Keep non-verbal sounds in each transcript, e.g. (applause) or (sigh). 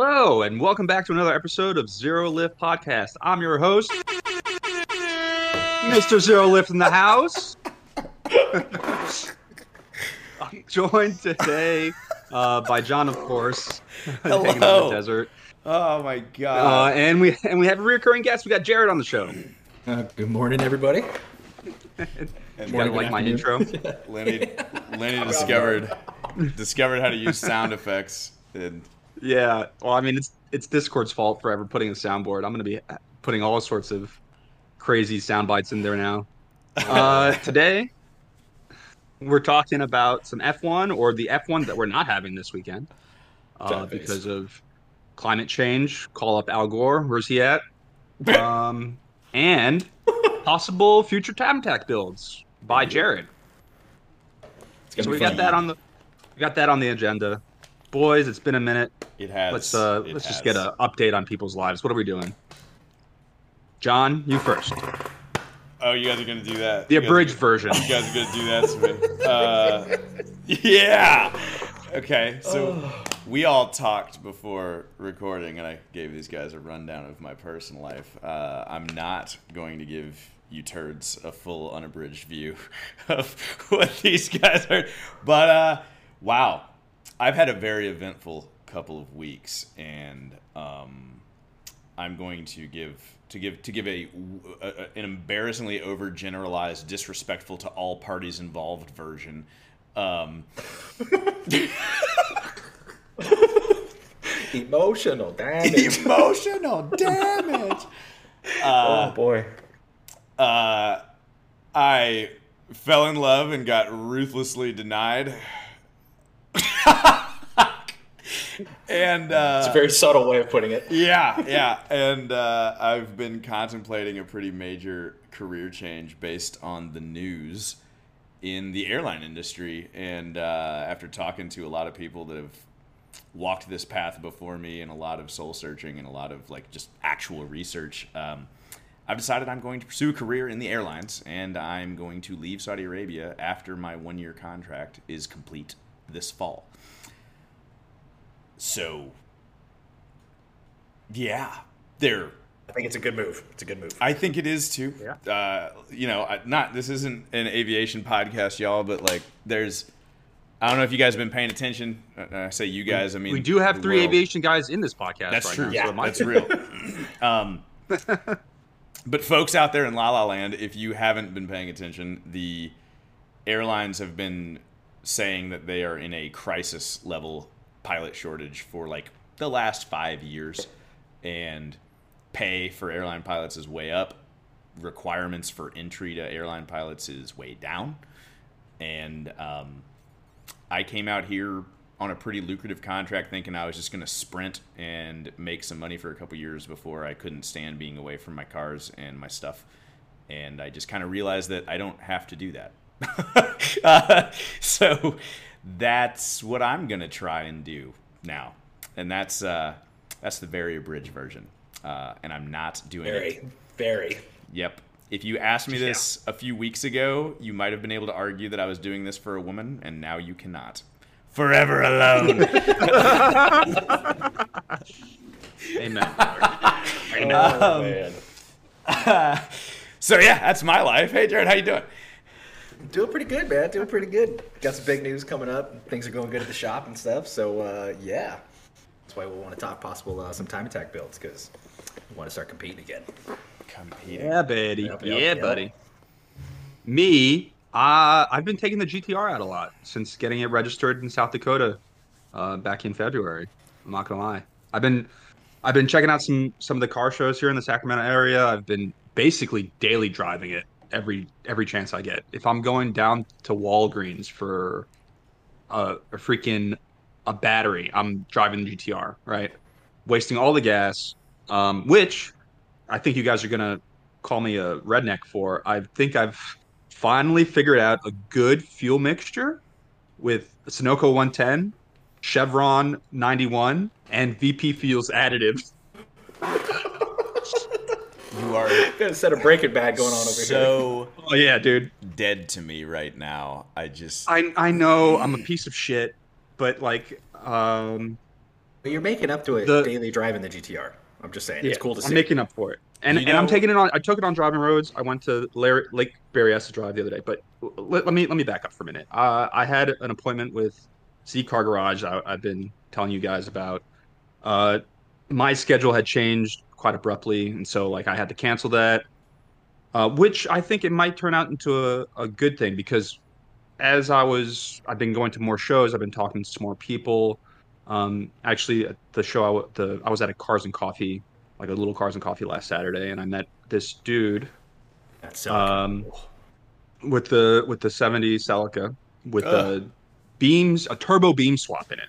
Hello, and welcome back to another episode of Zero Lift Podcast. I'm your host, Mr. Zero Lift in the house. (laughs) I'm joined today uh, by John, of course, hanging out in the Hello. desert, Oh my uh, god. and we and we have a recurring guest. We got Jared on the show. Uh, good morning, everybody. (laughs) and Kind Morning, like my intro. Lenny, Lenny (laughs) discovered discovered how to use sound effects. And Yeah. Well, I mean, it's it's Discord's fault for ever putting a soundboard. I'm going to be putting all sorts of crazy sound bites in there now. (laughs) Uh, today, we're talking about some F1 or the F1 that we're not having this weekend uh, because of climate change. Call up Al Gore. Where's he at? (laughs) Um, and possible future time attack builds by Jared. So we got that on the we got that on the agenda. Boys, it's been a minute. it has. Let's uh let's just get an update on people's lives. What are we doing? John, you first. Oh, you guys are gonna do that. The You abridged gonna- version. You guys are gonna do that to me. Uh, (laughs) yeah. Okay, so (sighs) we all talked before recording, and I gave these guys a rundown of my personal life. Uh, I'm not going to give you turds a full unabridged view (laughs) of what these guys are, but uh, wow, I've had a very eventful couple of weeks, and um, I'm going to give to give to give a, a- an embarrassingly overgeneralized, disrespectful to all parties involved version. Um, emotional damage. (laughs) emotional damage. (laughs) oh boy. Uh, I fell in love and got ruthlessly denied. (laughs) and uh, It's a very subtle way of putting it. Yeah, (laughs) yeah. And uh, I've been contemplating a pretty major career change based on the news in the airline industry. And uh, after talking to a lot of people that have walked this path before me and a lot of soul searching and a lot of like just actual research, um, I've decided I'm going to pursue a career in the airlines and I'm going to leave Saudi Arabia after my one year contract is complete this fall. So, yeah, there. I think it's a good move. It's a good move. I think it is too. Yeah. Uh, you know, not this isn't an aviation podcast, y'all, but like, there's. I don't know if you guys have been paying attention. Uh, I say you guys. I mean, we do have three world. aviation guys in this podcast That's right true. now. Yeah, so That's real. (laughs) um, (laughs) but folks out there in La La Land, if you haven't been paying attention, the airlines have been saying that they are in a crisis level pilot shortage for like the last five years, and pay for airline pilots is way up. Requirements for entry to airline pilots is way down, and um, I came out here on a pretty lucrative contract thinking I was just going to sprint and make some money for a couple years before I couldn't stand being away from my cars and my stuff. And I just kind of realized that I don't have to do that. (laughs) uh, so that's what I'm going to try and do now. And that's uh, that's the very abridged version. Uh, and I'm not doing it Very, very. Yep. If you asked me this a few weeks ago, you might have been able to argue that I was doing this for a woman, and now you cannot. Forever alone. (laughs) Amen. Oh man. (laughs) so yeah, that's my life. Hey Jared, how you doing? Doing pretty good, man. Doing pretty good. Got some big news coming up. Things are going good at the shop and stuff. So uh, yeah, that's why we want to talk possible uh, some time attack builds because we want to start competing again. Competing. Yeah, buddy. Yep, yeah, yep, yep. buddy. Me, uh, I've been taking the GTR out a lot since getting it registered in South Dakota uh, back in February. I'm not gonna lie. I've been I've been checking out some some of the car shows here in the Sacramento area. I've been basically daily driving it every every chance I get. If I'm going down to Walgreens for a, a freaking a battery, I'm driving the GTR, right? Wasting all the gas, um, which I think you guys are gonna call me a redneck for. I think I've finally figured out a good fuel mixture with Sunoco 110, Chevron 91, and VP Fuels additives. (laughs) You are (laughs) Got a set of Breaking Bad going on over here. so Oh yeah, dude. dead to me right now. I just I I know I'm a piece of shit, but like um But you're making up to it The- daily driving the GTR. I'm just saying, it's cool to see. I'm making up for it, and You and I'm taking it on. I took it on driving roads. I went to Larry, Lake Berryessa Drive the other day, but let, let me let me back up for a minute. Uh, I had an appointment with Z Car Garage. I, I've been telling you guys about. Uh, my schedule had changed quite abruptly, and so like I had to cancel that. Uh, which I think it might turn out into a, a good thing because as I was, I've been going to more shows. I've been talking to more people. Um, actually, the show, I, w- the, I was at a Cars and Coffee, like a little Cars and Coffee last Saturday, and I met this dude That's um, with the with the '70 Celica with Ugh. the beams, a turbo beam swap in it.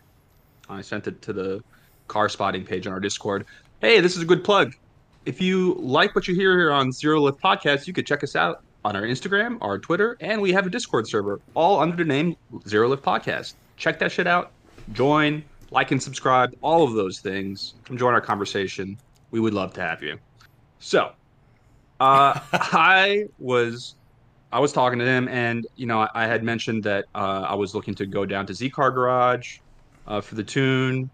I sent it to the car spotting page on our Discord. Hey, this is a good plug. If you like what you hear here on Zero Lift Podcast, you could check us out on our Instagram, our Twitter, and we have a Discord server, all under the name Zero Lift Podcast. Check that shit out. Join, like, and subscribe. All of those things. Come join our conversation. We would love to have you. So, uh, (laughs) I was I was talking to him, and you know, I, I had mentioned that uh, I was looking to go down to Z Car Garage uh, for the tune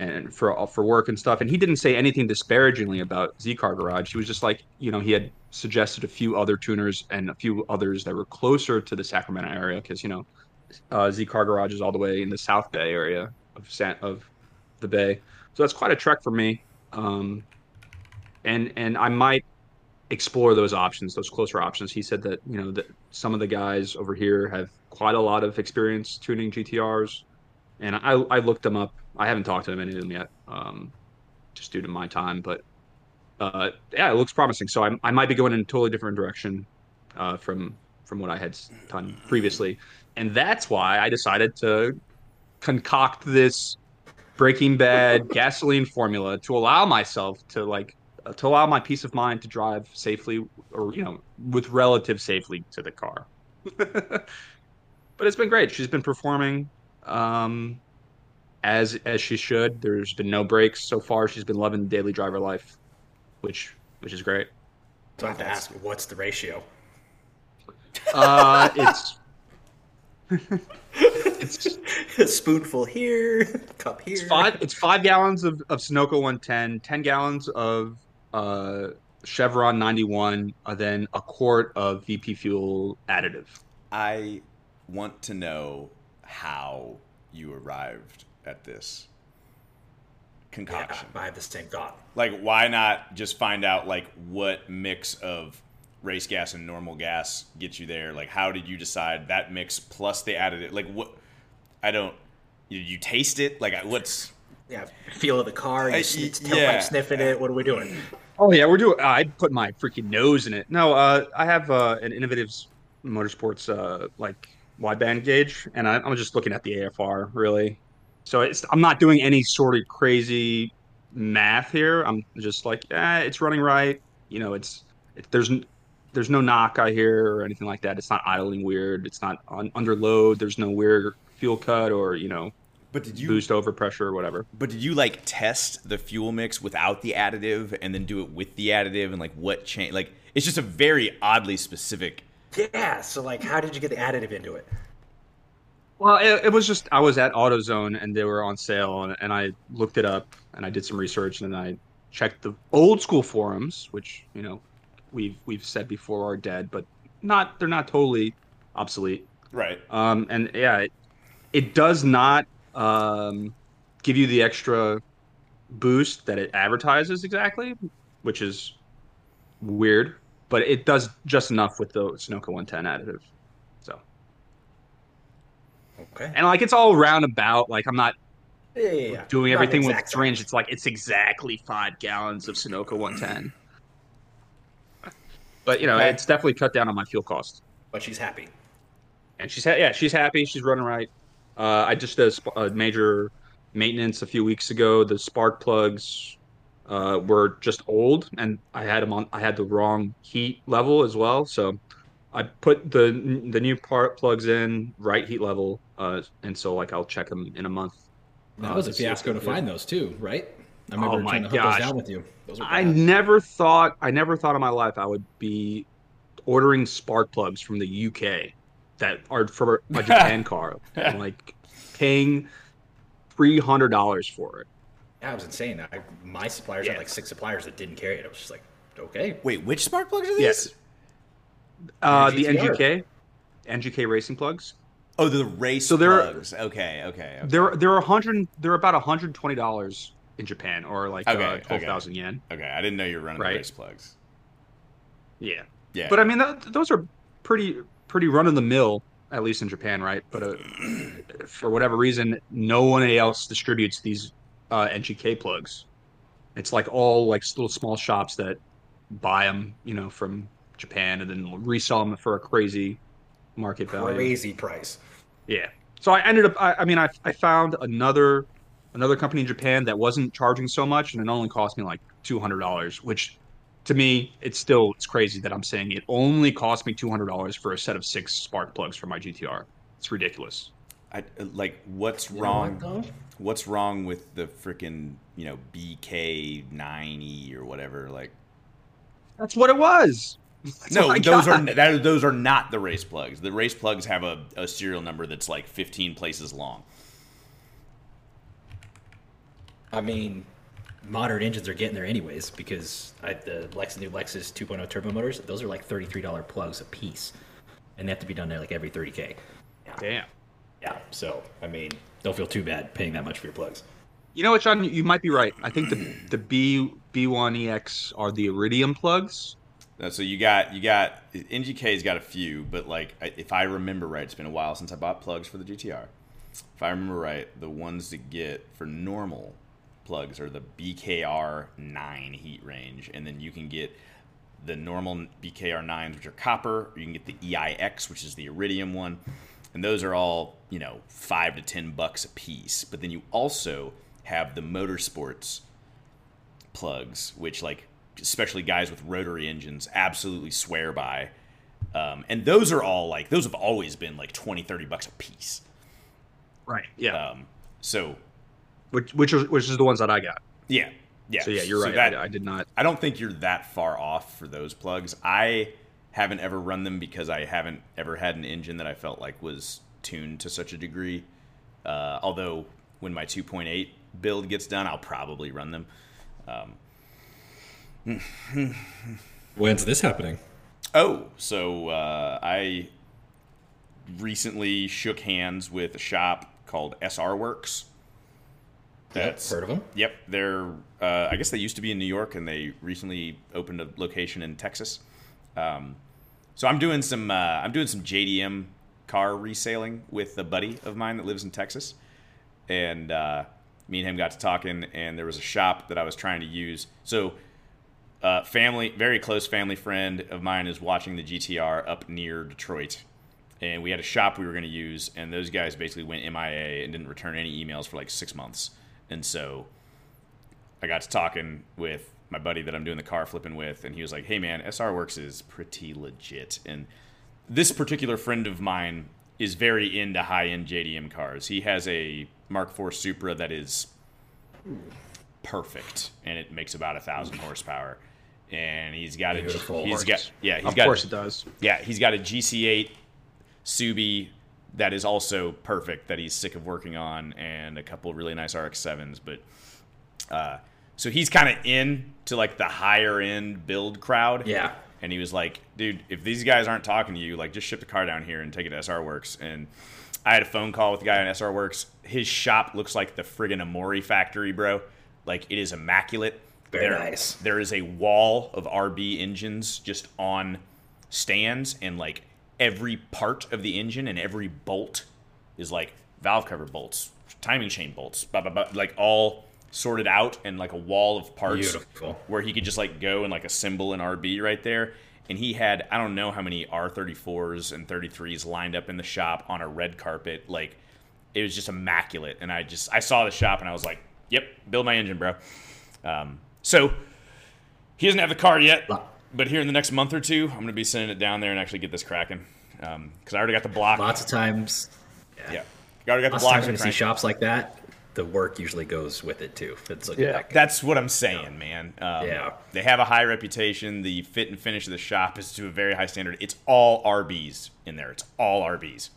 and for for work and stuff. And he didn't say anything disparagingly about Z Car Garage. He was just like, you know, he had suggested a few other tuners and a few others that were closer to the Sacramento area because you know, uh, Z Car Garage is all the way in the South Bay area of San of the Bay, so that's quite a trek for me. Um, and and I might explore those options, those closer options. He said that you know that some of the guys over here have quite a lot of experience tuning GTRs, and I I looked them up. I haven't talked to any of them yet, um, just due to my time. But uh, yeah, it looks promising. So I I might be going in a totally different direction uh, from from what I had done previously, and that's why I decided to concoct this Breaking Bad (laughs) gasoline formula to allow myself to like uh, to allow my peace of mind to drive safely or you know with relative safely to the car (laughs) but it's been great she's been performing um as as she should there's been no breaks so far she's been loving the daily driver life which which is great So I have to ask, what's the ratio? uh it's it's (laughs) A spoonful here, cup here. It's five. It's five gallons of, of Sunoco 110, 10 gallons of uh, Chevron 91, uh, then a quart of VP fuel additive. I want to know how you arrived at this Yeah, concoction. I have the same thought. Like, why not just find out like what mix of race gas and normal gas gets you there? Like, how did you decide that mix plus the additive? Like, what? I don't. You, you taste it? Like, what's? Yeah, feel of the car. You Uh, s- y- tailpipe yeah. sniffing it. What are we doing? Oh yeah, we're doing. I put my freaking nose in it. No, uh, I have uh, an Innovate Motorsports uh, like wideband gauge, and I, I'm just looking at the AFR really. So it's I'm not doing any sort of crazy math here. I'm just like, eh, it's running right. You know, it's it, there's there's no knock I hear or anything like that. It's not idling weird. It's not on, under load. There's no weird fuel cut or you know But did you? boost over pressure or whatever. But did you like test the fuel mix without the additive and then do it with the additive and like what change? Like, it's just a very oddly specific. Yeah. So like, how did you get the additive into it? Well, it, it was just I was at AutoZone and they were on sale, and, and I looked it up and I did some research, and then I checked the old school forums, which you know we've we've said before are dead, but not they're not totally obsolete. Right. Um, and yeah, it, it does not um, give you the extra boost that it advertises exactly, which is weird, but it does just enough with the Sunoco 110 additive. Okay. And like it's all roundabout. Like I'm not Yeah, yeah, yeah. doing Not everything with exact syringe. It's like it's exactly five gallons of Sunoco 110. But you know, Okay. it's definitely cut down on my fuel cost. But she's happy. And she's ha- yeah, she's happy. She's running right. Uh, I just did a, sp- a major maintenance a few weeks ago. The spark plugs uh, were just old, and I had them on. I had the wrong heat level as well. So I put the the new part plugs in right heat level, uh, and so like I'll check them in a month. That uh, was a to see if fiasco to they're find those too, right? I remember Oh my trying to hook gosh. those down with you. Those I never thought I never thought in my life I would be ordering spark plugs from the UK that are for a Japan (laughs) car, and, like paying three hundred dollars for it. Yeah, it was insane. I, my suppliers Yeah. had like six suppliers that didn't carry it. I was just like, okay. Wait, which spark plugs are these? Yes. Uh, the. NGK, NGK racing plugs. Oh, the race So they're- plugs. Okay, okay. okay. They're they're a hundred. They're about hundred twenty dollars in Japan, or like Okay, uh, okay. twelve thousand yen. Okay, I didn't know you were running Right. the race plugs. Yeah, Yeah. but I mean th- those are pretty pretty run of the mill, at least in Japan, right? But uh, (clears throat) for whatever reason, no one else distributes these uh, NGK plugs. It's like all like little small shops that buy them, you know, from Japan and then resell them for a crazy market value. Crazy price. Yeah. So I ended up. I, I mean, I, I found another another company in Japan that wasn't charging so much, and it only cost me like two hundred dollars. Which, to me, it's still it's crazy that I'm saying it only cost me two hundred dollars for a set of six spark plugs for my GTR. It's ridiculous. I, like, what's You wrong? what, what's wrong with the freaking you know BK ninety or whatever? Like, That's what it was. That's no, what I those are that, those are not the race plugs. The race plugs have a, a serial number that's like fifteen places long. I mean, modern engines are getting there anyways because I, the Lex, new Lexus 2.0 turbo motors, those are like $33 plugs a piece. And they have to be done there like every 30K. Yeah. Damn. Yeah. So, I mean, don't feel too bad paying that much for your plugs. You know what, John? You might be right. I think the the B B1 EX are the Iridium plugs. So you got you got NGK's got a few, but like if I remember right, it's been a while since I bought plugs for the GTR. If I remember right, the ones to get for normal plugs are the BKR nine heat range, and then you can get the normal BKR nines, which are copper. You can get the EIX, which is the iridium one, and those are all you know five to ten bucks a piece. But then you also have the motorsports plugs, which like especially guys with rotary engines absolutely swear by. Um, and those are all like those have always been like 20 30 bucks a piece Right. Yeah. um, so which which is which is the ones that I got. yeah yeah So yeah, you're So right. that- I, I did not. I don't think you're that far off for those plugs. I haven't ever run them because I haven't ever had an engine that I felt like was tuned to such a degree. Uh, although when my 2.8 build gets done, I'll probably run them. When's this happening? Oh, so uh, I recently shook hands with a shop called SR Works. That's Heard of them? Yep, they're. Uh, I guess they used to be in New York, and they recently opened a location in Texas. Um, so I'm doing some. Uh, I'm doing some JDM car reselling with a buddy of mine that lives in Texas, and uh, me and him got to talking. And there was a shop that I was trying to use. So, uh, family, very close family friend of mine is watching the GTR up near Detroit, and we had a shop we were going to use, and those guys basically went MIA and didn't return any emails for like six months. And so I got to talking with my buddy that I'm doing the car flipping with, and he was like, "Hey man, SR Works is pretty legit." And this particular friend of mine is very into high-end JDM cars. He has a Mark IV Supra that is perfect, and it makes about a thousand horsepower. And he's got a Beautiful. he's got yeah he's of got of course it does. yeah, he's got a GC8 Subi that is also perfect that he's sick of working on, and a couple really nice RX7s. But uh, so he's kind of in to like the higher end build crowd. Yeah. And he was like, dude, if these guys aren't talking to you, like just ship the car down here and take it to SR Works. And I had a phone call with the guy on SR Works. His shop looks like the friggin' Omori factory, bro. Like it is immaculate. Very there, nice. There is a wall of RB engines just on stands, and like every part of the engine and every bolt is like valve cover bolts, timing chain bolts, blah, blah, blah, like all sorted out and like a wall of parts Beautiful. where he could just like go and like assemble an RB right there. And he had I don't know how many R34s and 33s lined up in the shop on a red carpet. Like it was just immaculate. And I just I saw the shop and I was like, "Yep, build my engine, bro." Um, so he doesn't have the car yet, but here in the next month or two, I'm gonna be sending it down there and actually get this cracking. Because I already got the block. Lots of times, yeah, yeah. I already got the lots of blocks. times when you see shops like that, the work usually goes with it too. If it's looking Yeah. that. That's what I'm saying, man. Um, Yeah. They have a high reputation. The fit and finish of the shop is to a very high standard. It's all RBs in there. It's all RBs.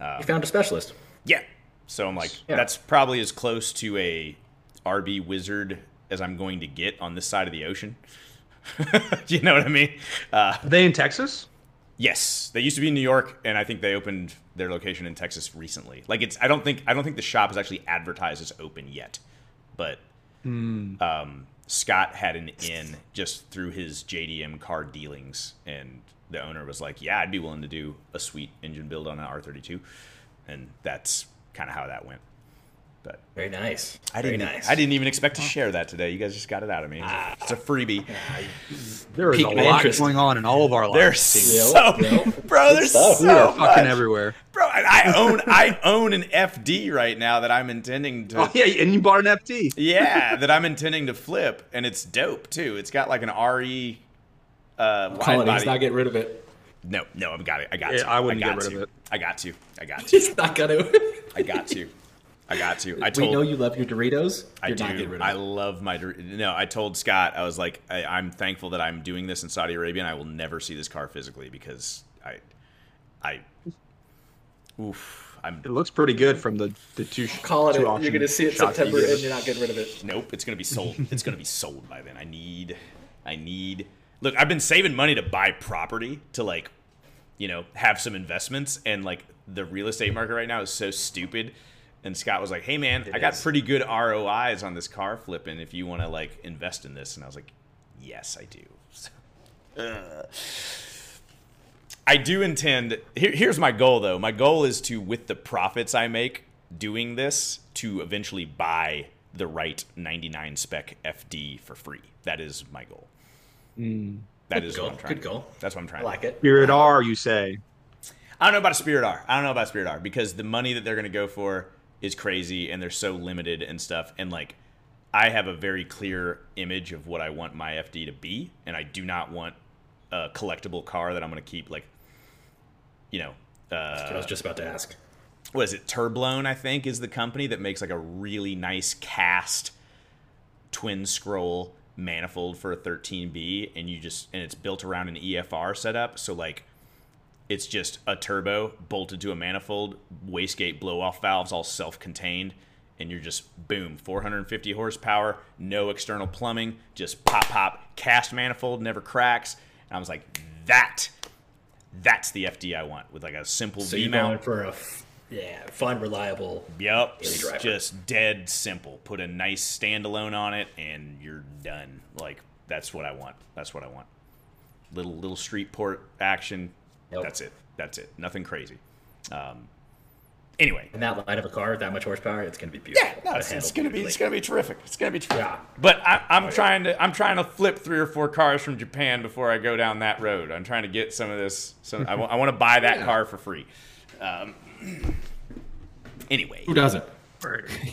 you found a specialist. Yeah. So I'm like, Yeah. that's probably as close to a RB wizard as I'm going to get on this side of the ocean. Do (laughs) you know what I mean? Uh, Are they in Texas? yes, they used to be in New York, and I think they opened their location in Texas recently. Like it's, I don't think, I don't think the shop is actually advertised as open yet, but um, Scott had an in just through his JDM car dealings, and the owner was like, "Yeah, I'd be willing to do a sweet engine build on an R32," and that's kind of how that went. But Very nice. I Very didn't, nice. I didn't even expect to share that today. You guys just got it out of me. It's a freebie. There is a lot interest. going on in all of our lives. There's so, yep. (laughs) bro. There's so we are much. fucking everywhere. bro. And I own, I own an FD right now that I'm intending to. Oh yeah, and you bought an FD. Yeah, that I'm intending to flip, and it's dope too. It's got like an RE. Uh, wide Colin, he's body. not getting rid of it. No, no, I've got it. I got Yeah, to. I wouldn't got get rid to. of it. I got to. I got (laughs) to. He's not gonna. I got to. I got to. I we know you love your Doritos. I You're do. rid I of it. love my. Dor- No, I told Scott. I was like, I, I'm thankful that I'm doing this in Saudi Arabia, and I will never see this car physically because I, I, oof. I'm It looks pretty good from the the two. sh- Calling two it. You're gonna see it shots that you September, gave and you're not getting rid of it. Nope, it's gonna be sold. (laughs) it's gonna be sold by then. I need, I need. Look, I've been saving money to buy property to like, you know, have some investments, and like the real estate market right now is so stupid. And Scott was like, "Hey man, I got is. pretty good ROIs on this car flipping. If you want to like invest in this," and I was like, "Yes, I do." Uh, I do intend. Here, here's my goal, though. My goal is to, with the profits I make doing this, to eventually buy the right 99 spec FD for free. That is my goal. That is goal. what I'm trying. Good to goal. That's what I'm trying. I like to it. Spirit R, you say? I don't know about a Spirit R. I don't know about Spirit R because the money that they're going to go for is crazy and they're so limited and stuff. And like, I have a very clear image of what I want my FD to be, and I do not want a collectible car that I'm going to keep like, you know, uh, I was just about to ask. what is it? Turblown, I think, is the company that makes like a really nice cast twin scroll manifold for a 13B, and you just and it's built around an EFR setup. So like, it's just a turbo bolted to a manifold, wastegate blow off valves, all self-contained, and you're just boom, 450 horsepower, no external plumbing, just pop pop, cast manifold, never cracks. And I was like, that. That's the FD I want with like a simple So V mount. for a, f- yeah, fun, reliable. Yep, just dead simple. Put a nice standalone on it, and you're done. Like that's what I want. That's what I want. Little little street port action. Yep. That's it. That's it. Nothing crazy. Um, anyway, In that light of a car, with that much horsepower, it's gonna be beautiful. yeah, no, it's, it's gonna be it's gonna be terrific. It's gonna be terrific. Yeah. But I, I'm trying to I'm trying to flip three or four cars from Japan before I go down that road. I'm trying to get some of this. Some I want to buy that (laughs) car for free. Um, (clears throat) anyway, Who doesn't?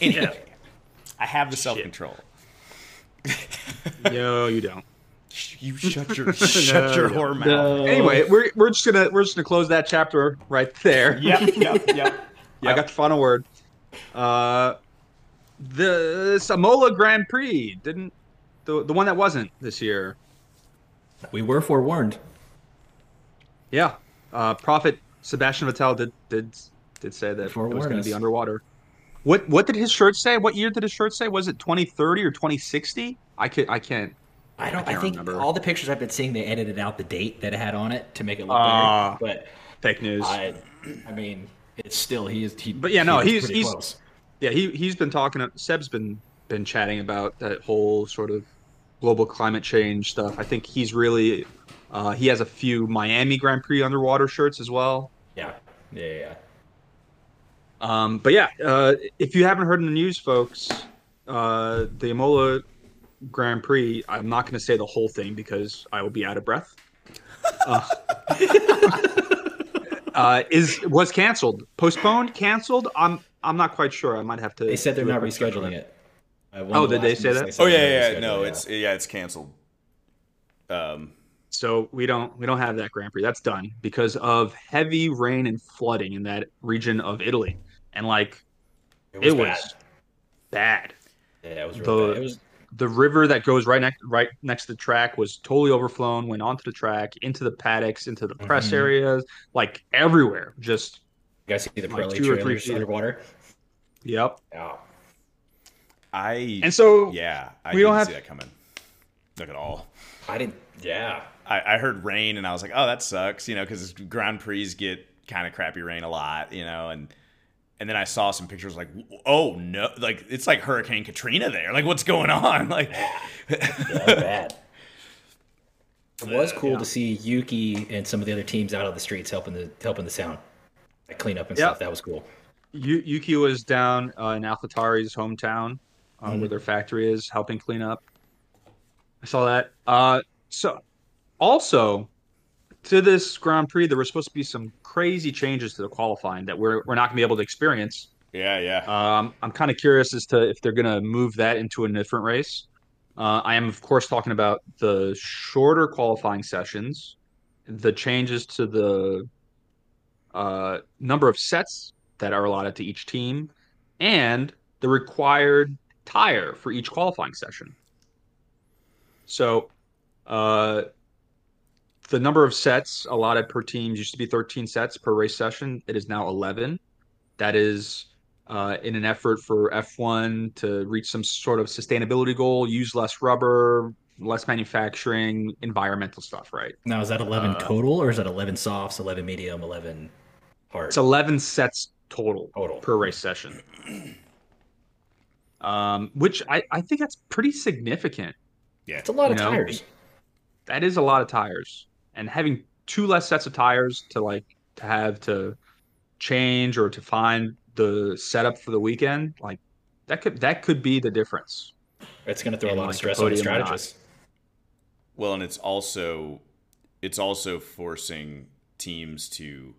Anyway, (laughs) I have the self control. (laughs) No, you don't. You shut your (laughs) shut your no. whore mouth. Anyway, we're we're just gonna we're just gonna close that chapter right there. (laughs) Yep, yep, yep. (laughs) I got the final word. Uh, the Imola Grand Prix didn't the the one that wasn't this year. We were forewarned. Yeah, uh, Prophet Sebastian Vettel did did did say that it was going to be underwater. What what did his shirt say? What year did his shirt say? Was it 2030 or 2060? I can I can't. I don't. I, can't think remember. all the pictures I've been seeing, they edited out the date that it had on it to make it look Ah. better. But fake news. I, I mean, it's still he is. He, But yeah, no, he he's- he's- close. Yeah, he he's been talking. Seb's been been chatting about that whole sort of global climate change stuff. I think he's really uh, he has a few Miami Grand Prix underwater shirts as well. Yeah, yeah, yeah. yeah. Um, but yeah, uh, if you haven't heard in the news, folks, uh, the Imola Grand Prix. I'm not going to say the whole thing because I will be out of breath. Uh, (laughs) uh, is was canceled, postponed, canceled? I'm I'm not quite sure. I might have to. They said they're not quick check on rescheduling it. it. One Oh, of the did they say that? said Oh yeah, yeah, no, it, it's yeah, it's canceled. Um, So we don't we don't have that Grand Prix. That's done because of heavy rain and flooding in that region of Italy, and like It it was, was, bad. bad. Yeah, it was the- bad. It was The river that goes right next right next to the track was totally overflown. Went onto the track, into the paddocks, into the press Mhm. areas, like everywhere. Just you guys see the like Pirelli two or three feet. underwater. yep. Yeah. I And so yeah, I we didn't don't have- see that coming. Look at all. I didn't. Yeah. I, I heard rain and I was like, oh, that sucks, you know, because Grand Prix get kind of crappy rain a lot, you know, and and then I saw some pictures like, oh no, like it's like Hurricane Katrina there, like what's going on, (laughs) like Yeah, bad. (laughs) It was cool to see Yuki and some of the other teams out on the streets helping the helping the sound, like clean up and Yeah. stuff. That was cool. Yu- Yuki was down uh, in AlphaTauri's hometown, uh, where their factory is, helping clean up. I saw that. Uh, so, also to this Grand Prix, there were supposed to be some crazy changes to the qualifying that we're we're not going to be able to experience. yeah, yeah. Um, I'm kind of curious as to if they're going to move that into a different race. Uh, I am, of course, talking about the shorter qualifying sessions, the changes to the uh, number of sets that are allotted to each team, and the required tire for each qualifying session. So, uh, the number of sets allotted per team used to be 13 sets per race session. It is now 11. That is uh, in an effort for F1 to reach some sort of sustainability goal, use less rubber, less manufacturing, environmental stuff, right? Now is that eleven Uh, total, or is that eleven softs, eleven medium, eleven hard? It's 11 sets total, Total. per race session. (clears throat) Um, which I, I think that's pretty significant. yeah. it's a lot of know, tires. That is a lot of tires. And having two less sets of tires to like to have to change or to find the setup for the weekend, like that could that could be the difference. It's going to throw a and lot of like stress on the podium strategists. Well, and it's also it's also forcing teams to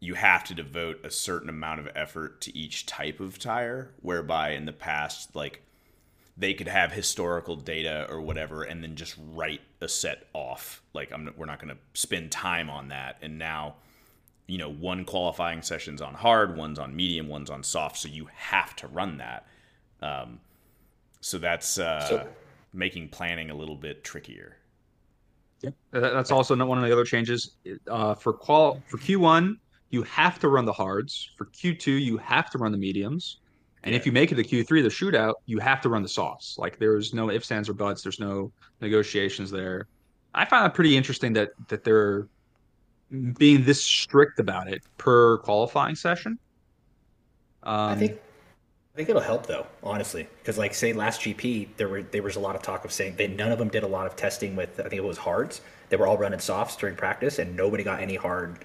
you have to devote a certain amount of effort to each type of tire whereby in the past like they could have historical data or whatever and then just write a set off like I'm we're not going to spend time on that and now you know one qualifying session's on hard one's on medium one's on soft so you have to run that um, so that's uh, So- making planning a little bit trickier Yep. That's also not one of the other changes. Uh, for qual for Q1, you have to run the hards. For Q2, you have to run the mediums. And if you make it to Q3, the shootout, you have to run the softs. Like there's no ifs, ands, or buts. There's no negotiations there. I find it pretty interesting that that they're being this strict about it per qualifying session. Um, I think I think it'll help though, honestly, because like say last GP, there were there was a lot of talk of saying they none of them did a lot of testing with I think it was hards. They were all running softs during practice, and nobody got any hard,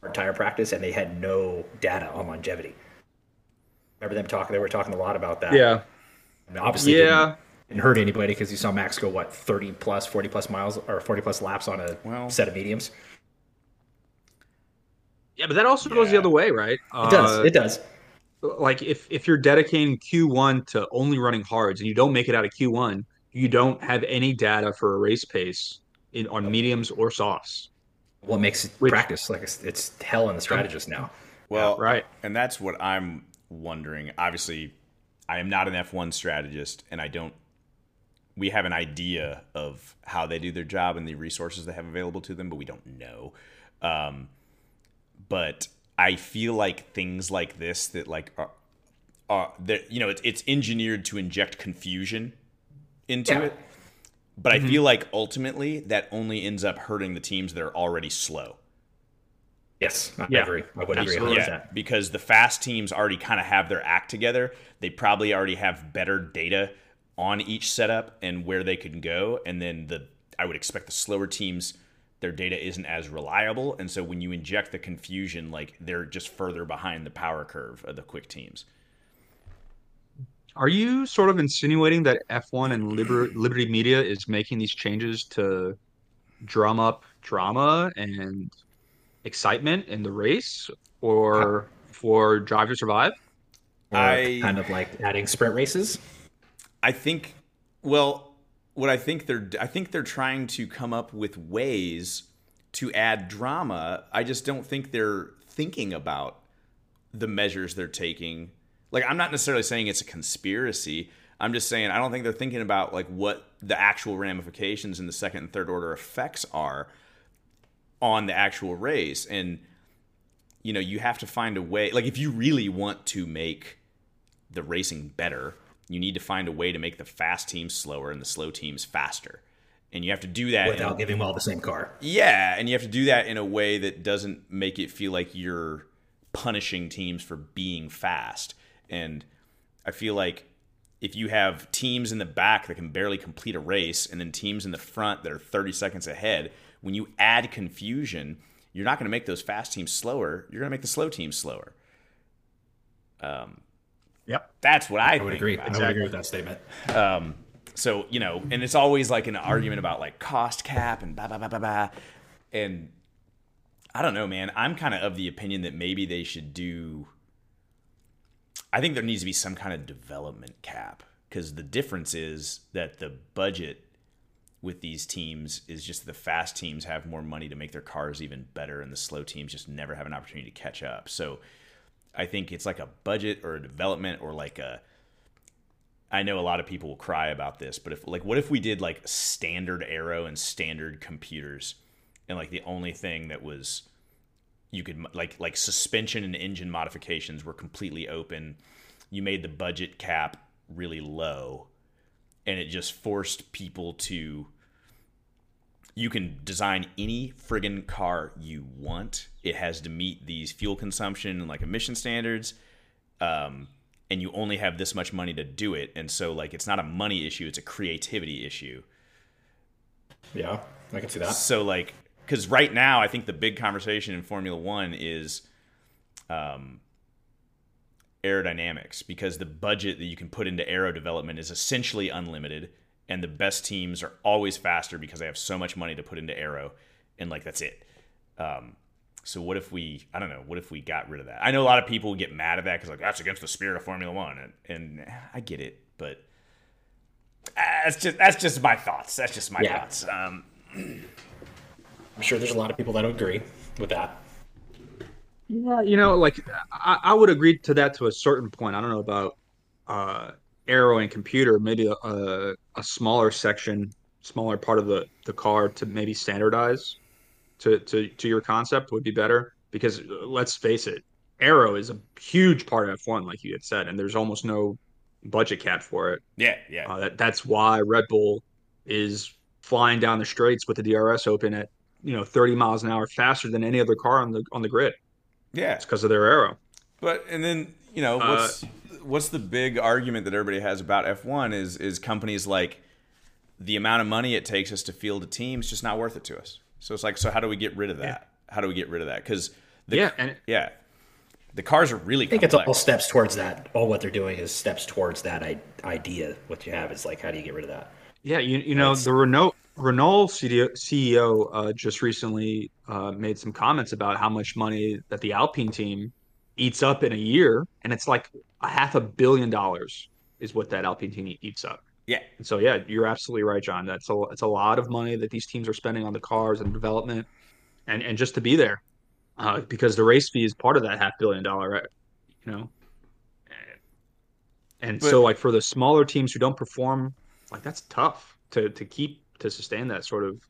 hard tire practice, and they had no data on longevity. Remember them talking? They were talking a lot about that. yeah, And obviously, yeah. didn't, didn't hurt anybody because you saw Max go what thirty plus, forty plus miles or forty plus laps on a Well- set of mediums. Yeah, but that also goes the other way, right? It does. Uh, it does. like if if you're dedicating Q1 to only running hards and you don't make it out of Q1, you don't have any data for a race pace in on mediums or softs. What makes it Which- practice like it's, it's hell in the strategist now. Well, right. And that's what I'm wondering. Obviously, I am not an F1 strategist, and I don't. We have an idea of how they do their job and the resources they have available to them, but we don't know. Um, but I feel like things like this that like are, are that you know it's it's engineered to inject confusion into Yeah. it. But I feel like ultimately that only ends up hurting the teams that are already slow. Yes, I Yeah. agree. I would agree Absolutely. with Yeah, that. because the fast teams already kind of have their act together. They probably already have better data on each setup and where they can go. And then the I would expect the slower teams, their data isn't as reliable, and so when you inject the confusion, like they're just further behind the power curve of the quick teams. Are you sort of insinuating that F1 and Liber- Liberty Media is making these changes to drum up drama and excitement in the race or for Drive to Survive? Or I- kind of like adding sprint races. I think well, what I think they're I think they're trying to come up with ways to add drama. I just don't think they're thinking about the measures they're taking. Like I'm not necessarily saying it's a conspiracy. I'm just saying I don't think they're thinking about like what the actual ramifications and the second and third order effects are on the actual race and you know, you have to find a way like if you really want to make the racing better, you need to find a way to make the fast teams slower and the slow teams faster. And you have to do that without giving them all the same car. Yeah, and you have to do that in a way that doesn't make it feel like you're punishing teams for being fast. And I feel like if you have teams in the back that can barely complete a race and then teams in the front that are 30 seconds ahead, when you add confusion, you're not going to make those fast teams slower. You're going to make the slow teams slower. Um, yep, that's what I, I would agree. Exactly. I would agree with that statement. Um, so you know, and it's always like an argument about like cost cap and blah blah blah blah blah, and I don't know, man. I'm kind of of the opinion that maybe they should do. I think there needs to be some kind of development cap because the difference is that the budget with these teams is just the fast teams have more money to make their cars even better, and the slow teams just never have an opportunity to catch up. So I think it's like a budget or a development or like a. I know a lot of people will cry about this, but if like, what if we did like standard aero and standard computers, and like the only thing that was you could like like suspension and engine modifications were completely open. You made the budget cap really low, and it just forced people to. You can design any friggin' car you want. It has to meet these fuel consumption and like emission standards. Um, and you only have this much money to do it. And so, like, it's not a money issue, it's a creativity issue. Yeah, I can see that. So, like, because right now, I think the big conversation in Formula One is um, aerodynamics because the budget that you can put into aero development is essentially unlimited, and the best teams are always faster because they have so much money to put into aero, and like that's it. Um, so what if we? I don't know. What if we got rid of that? I know a lot of people get mad at that because like that's against the spirit of Formula One, and, and I get it, but that's just that's just my thoughts. That's just my yeah. thoughts. Um, I'm sure there's a lot of people that agree with that. Yeah, you know, like I, I, would agree to that to a certain point. I don't know about uh, aero and computer, maybe a, a, a smaller section, smaller part of the, the car to maybe standardize to, to, to your concept would be better. Because uh, let's face it, Aero is a huge part of F1, like you had said, and there's almost no budget cap for it. Yeah, yeah. Uh, that, that's why Red Bull is flying down the straights with the DRS open at you know 30 miles an hour faster than any other car on the on the grid. Yeah, it's because of their aero. But and then you know what's uh, what's the big argument that everybody has about F1 is is companies like the amount of money it takes us to field a team is just not worth it to us. So it's like, so how do we get rid of that? Yeah. How do we get rid of that? Because yeah, and yeah, the cars are really. I think complex. it's all steps towards that. All what they're doing is steps towards that idea. What you have is like, how do you get rid of that? Yeah, you you know the Renault Renault CEO uh, just recently uh, made some comments about how much money that the Alpine team eats up in a year, and it's like a half a billion dollars is what that Alpine team eats up. Yeah. And so yeah, you're absolutely right, John. That's a it's a lot of money that these teams are spending on the cars and development, and and just to be there, uh, because the race fee is part of that half billion dollar, right? You know. And but, so like for the smaller teams who don't perform, like that's tough to to keep to sustain that sort of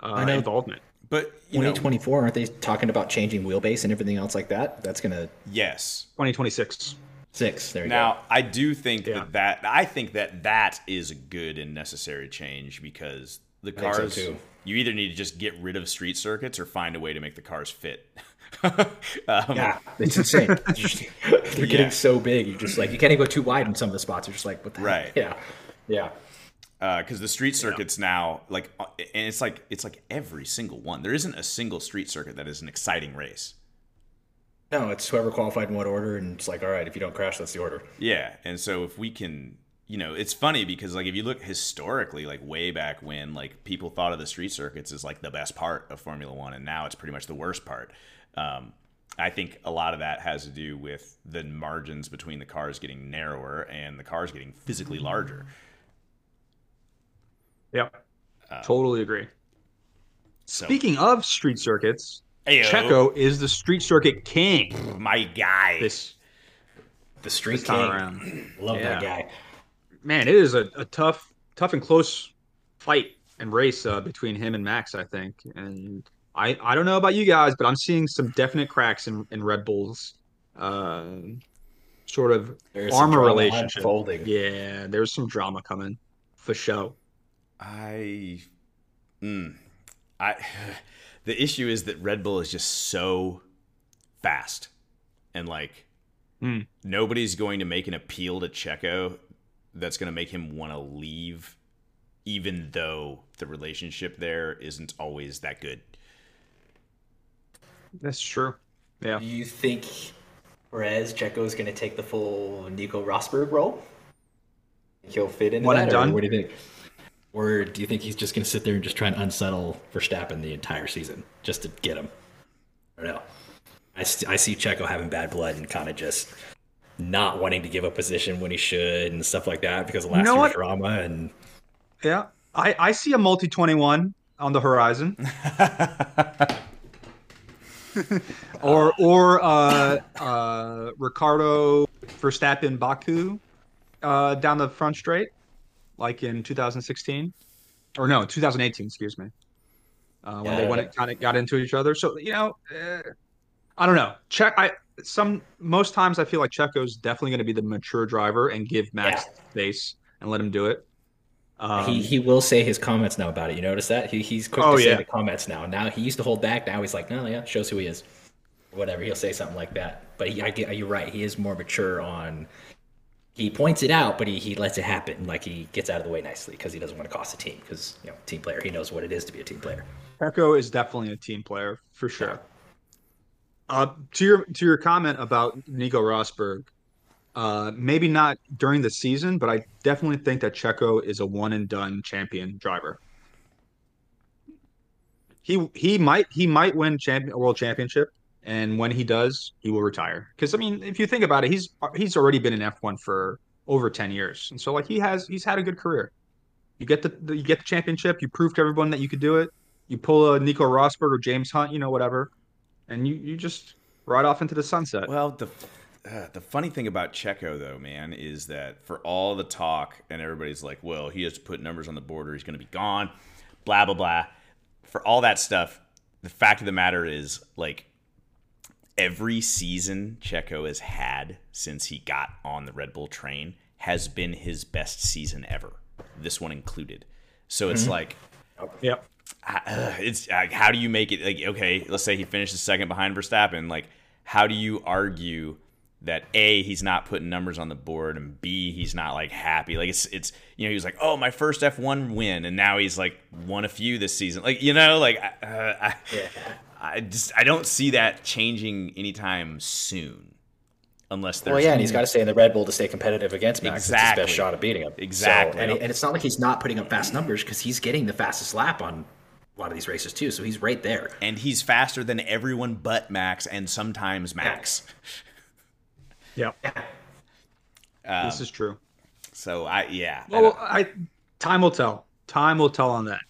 uh, involvement. But 2024, aren't they talking about changing wheelbase and everything else like that? That's gonna yes, 2026. Six. There you go. now, go. I do think yeah. that that I think that that is a good and necessary change because the cars so you either need to just get rid of street circuits or find a way to make the cars fit. (laughs) um, yeah, it's insane. (laughs) They're getting yeah. so big. You just like you can't even go too wide in some of the spots. You're just like, what the right? Heck? Yeah, yeah because uh, the street circuits yeah. now like uh, and it's like it's like every single one there isn't a single street circuit that is an exciting race no it's whoever qualified in what order and it's like all right if you don't crash that's the order yeah and so if we can you know it's funny because like if you look historically like way back when like people thought of the street circuits as like the best part of formula one and now it's pretty much the worst part um, I think a lot of that has to do with the margins between the cars getting narrower and the cars getting physically larger. Yep. Um, totally agree. So. Speaking of street circuits, Ayo. Checo is the street circuit king. My guy. This the street king. Around. (clears throat) Love yeah. that guy. Man, it is a, a, tough, tough and close fight and race uh, between him and Max. I think, and I, I don't know about you guys, but I'm seeing some definite cracks in, in Red Bull's uh, sort of There's armor relationship. Yeah, there's some drama coming for show. I, mm, I, (sighs) the issue is that Red Bull is just so fast, and like Hmm. nobody's going to make an appeal to Checo that's going to make him want to leave, even though the relationship there isn't always that good. That's true. Yeah. Do you think Perez Checo is going to take the full Nico Rosberg role? He'll fit in. One that, and done? What do you think? Or do you think he's just going to sit there and just try and unsettle Verstappen the entire season just to get him? I don't know. I, st- I see Checo having bad blood and kind of just not wanting to give a position when he should and stuff like that because of last know year's what? drama. And Yeah. I, I see a multi 21 on the horizon. (laughs) (laughs) or or uh, uh, Ricciardo Verstappen Baku uh, down the front straight, like in 2016, or no, 2018. Excuse me, uh, when they Yeah. went kind of got into each other. So you know, uh, I don't know. Check. I some most times I feel like Checo's definitely going to be the mature driver and give Max space and let him do it. Um, he, he will say his comments now about it. You notice that? He, he's quick Oh, to say yeah. the comments now. Now he used to hold back. Now he's like, no, yeah, shows who he is. Whatever. He'll say something like that. But he, I get, you're right. He is more mature on. He points it out, but he, he lets it happen. Like he gets out of the way nicely because he doesn't want to cost the team. Because you know, team player, he knows what it is to be a team player. Checo is definitely a team player for sure. Uh, to your to your comment about Nico Rosberg, uh, maybe not during the season, but I definitely think that Checo is a one and done champion driver. He he might he might win champion world championship, and when he does, he will retire. Because I mean, if you think about it, he's he's already been in F one for over ten years, and so like he has he's had a good career. You get the, the you get the championship. You prove to everyone that you could do it you pull a Nico Rosberg or James Hunt, you know, whatever, and you, you just ride off into the sunset. Well, the uh, the funny thing about Checo though, man, is that for all the talk and everybody's like, "Well, he has to put numbers on the board or he's going to be gone," blah blah blah. For all that stuff, the fact of the matter is, like, every season Checo has had since he got on the Red Bull train has been his best season ever. This one included. So it's like Yep. uh, it's uh, how do you make it like okay let's say he finishes second behind verstappen like how do you argue that a he's not putting numbers on the board and b he's not like happy like it's it's you know he was like oh my first f1 win and now he's like won a few this season like you know like uh, I, I just i don't see that changing anytime soon unless there's Well, yeah, and he's got to stay in the Red Bull to stay competitive against Max. It's his Exactly. best shot at beating him. Exactly. So, and, it- and it's not like he's not putting up fast numbers because he's getting the fastest lap on a lot of these races too. So he's right there. and he's faster than everyone but max and sometimes max Yeah. Um, this is true. so i yeah Well, don't- I time will tell. Time will tell on that.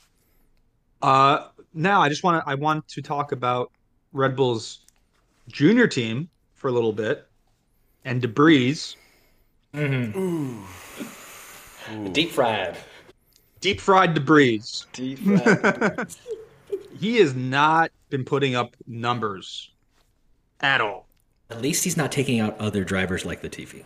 Uh, now I just want to I want to talk about Red Bull's junior team for a little bit and De Vries. Deep fried. Deep fried De Vries. Deep fried. (laughs) He has not been putting up numbers at all. At least he's not taking out other drivers like the TV.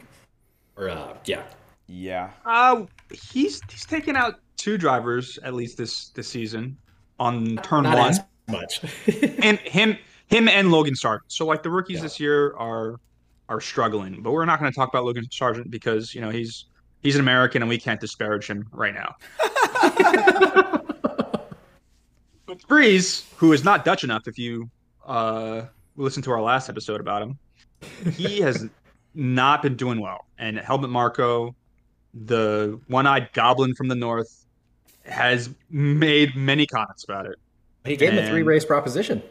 Or uh, yeah, yeah Uh, he's he's taken out two drivers at least this this season on turn not one, as much. (laughs) and him him and Logan Sargeant. So like the rookies this year are are struggling, but we're not going to talk about Logan Sargeant because you know he's he's an American and we can't disparage him right now. (laughs) but Breeze, who is not Dutch enough, if you uh listen to our last episode about him, he (laughs) has not been doing well. And Helmut Marko, the one-eyed goblin from the north, has made many comments about it. he gave him a three race proposition.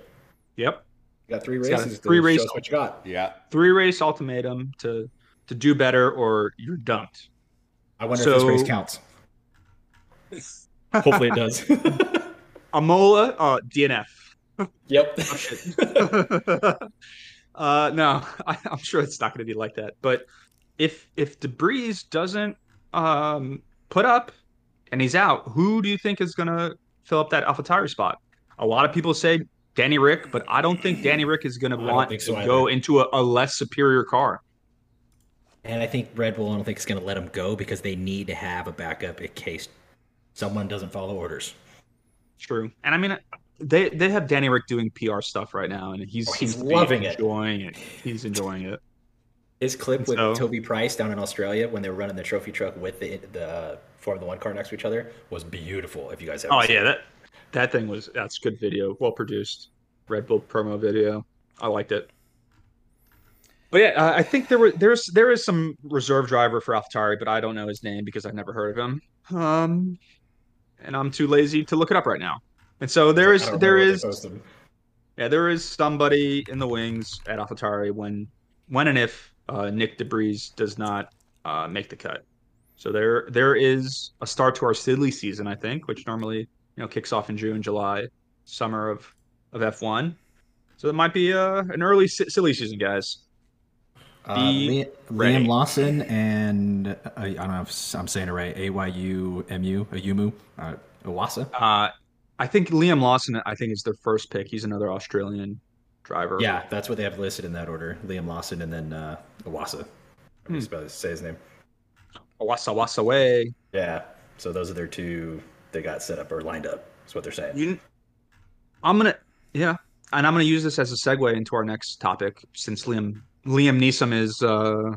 Yep. You got three He's got a races. to three-race- show what you got. yeah three race ultimatum to to do better or you're dumped. I wonder So- if this race counts. (laughs) Hopefully it does. (laughs) Imola, uh, DNF. yep. (laughs) uh, no, I, I'm sure it's not going to be like that. But if if De Vries doesn't um, put up and he's out, who do you think is going to fill up that AlphaTauri spot? A lot of people say Danny Rick, but I don't think Danny Rick is going to want so to go into a, a less superior car. And I think Red Bull, I don't think is going to let him go because they need to have a backup in case someone doesn't follow orders. True. And I mean, they they have Danny Rick doing PR stuff right now, and he's, Oh, he's be loving it. enjoying it. He's enjoying it. His clip with So- Toby Price down in Australia when they were running the trophy truck with the the Formula One car next to each other was beautiful. If you guys have Oh yeah, that that thing was that's good video, well produced. Red Bull promo video. I liked it. But yeah, uh, I think there were there's there is some reserve driver for AlphaTauri, but I don't know his name because I've never heard of him. Um, and I'm too lazy to look it up right now. And so there is there is yeah there is somebody in the wings at AlphaTauri when when and if uh, Nyck de Vries does not uh, make the cut. So there there is a start to our silly season, I think, which normally you know kicks off in June, July, summer of of F1. So it might be uh, an early si- silly season, guys. Uh, Liam Lawson and uh, I don't know if I'm saying it right. A Y U M U Ayumu uh, Iwasa. Uh, I think Liam Lawson, I think is their first pick. He's another Australian driver. Yeah, that's what they have listed in that order. Liam Lawson and then uh, Iwasa. I'm just about to say his name. Awasa Wassa way. Yeah. So those are their two they got set up or lined up. That's what they're saying. You, I'm gonna, yeah, and I'm gonna use this as a segue into our next topic, since Liam Liam Neeson is uh,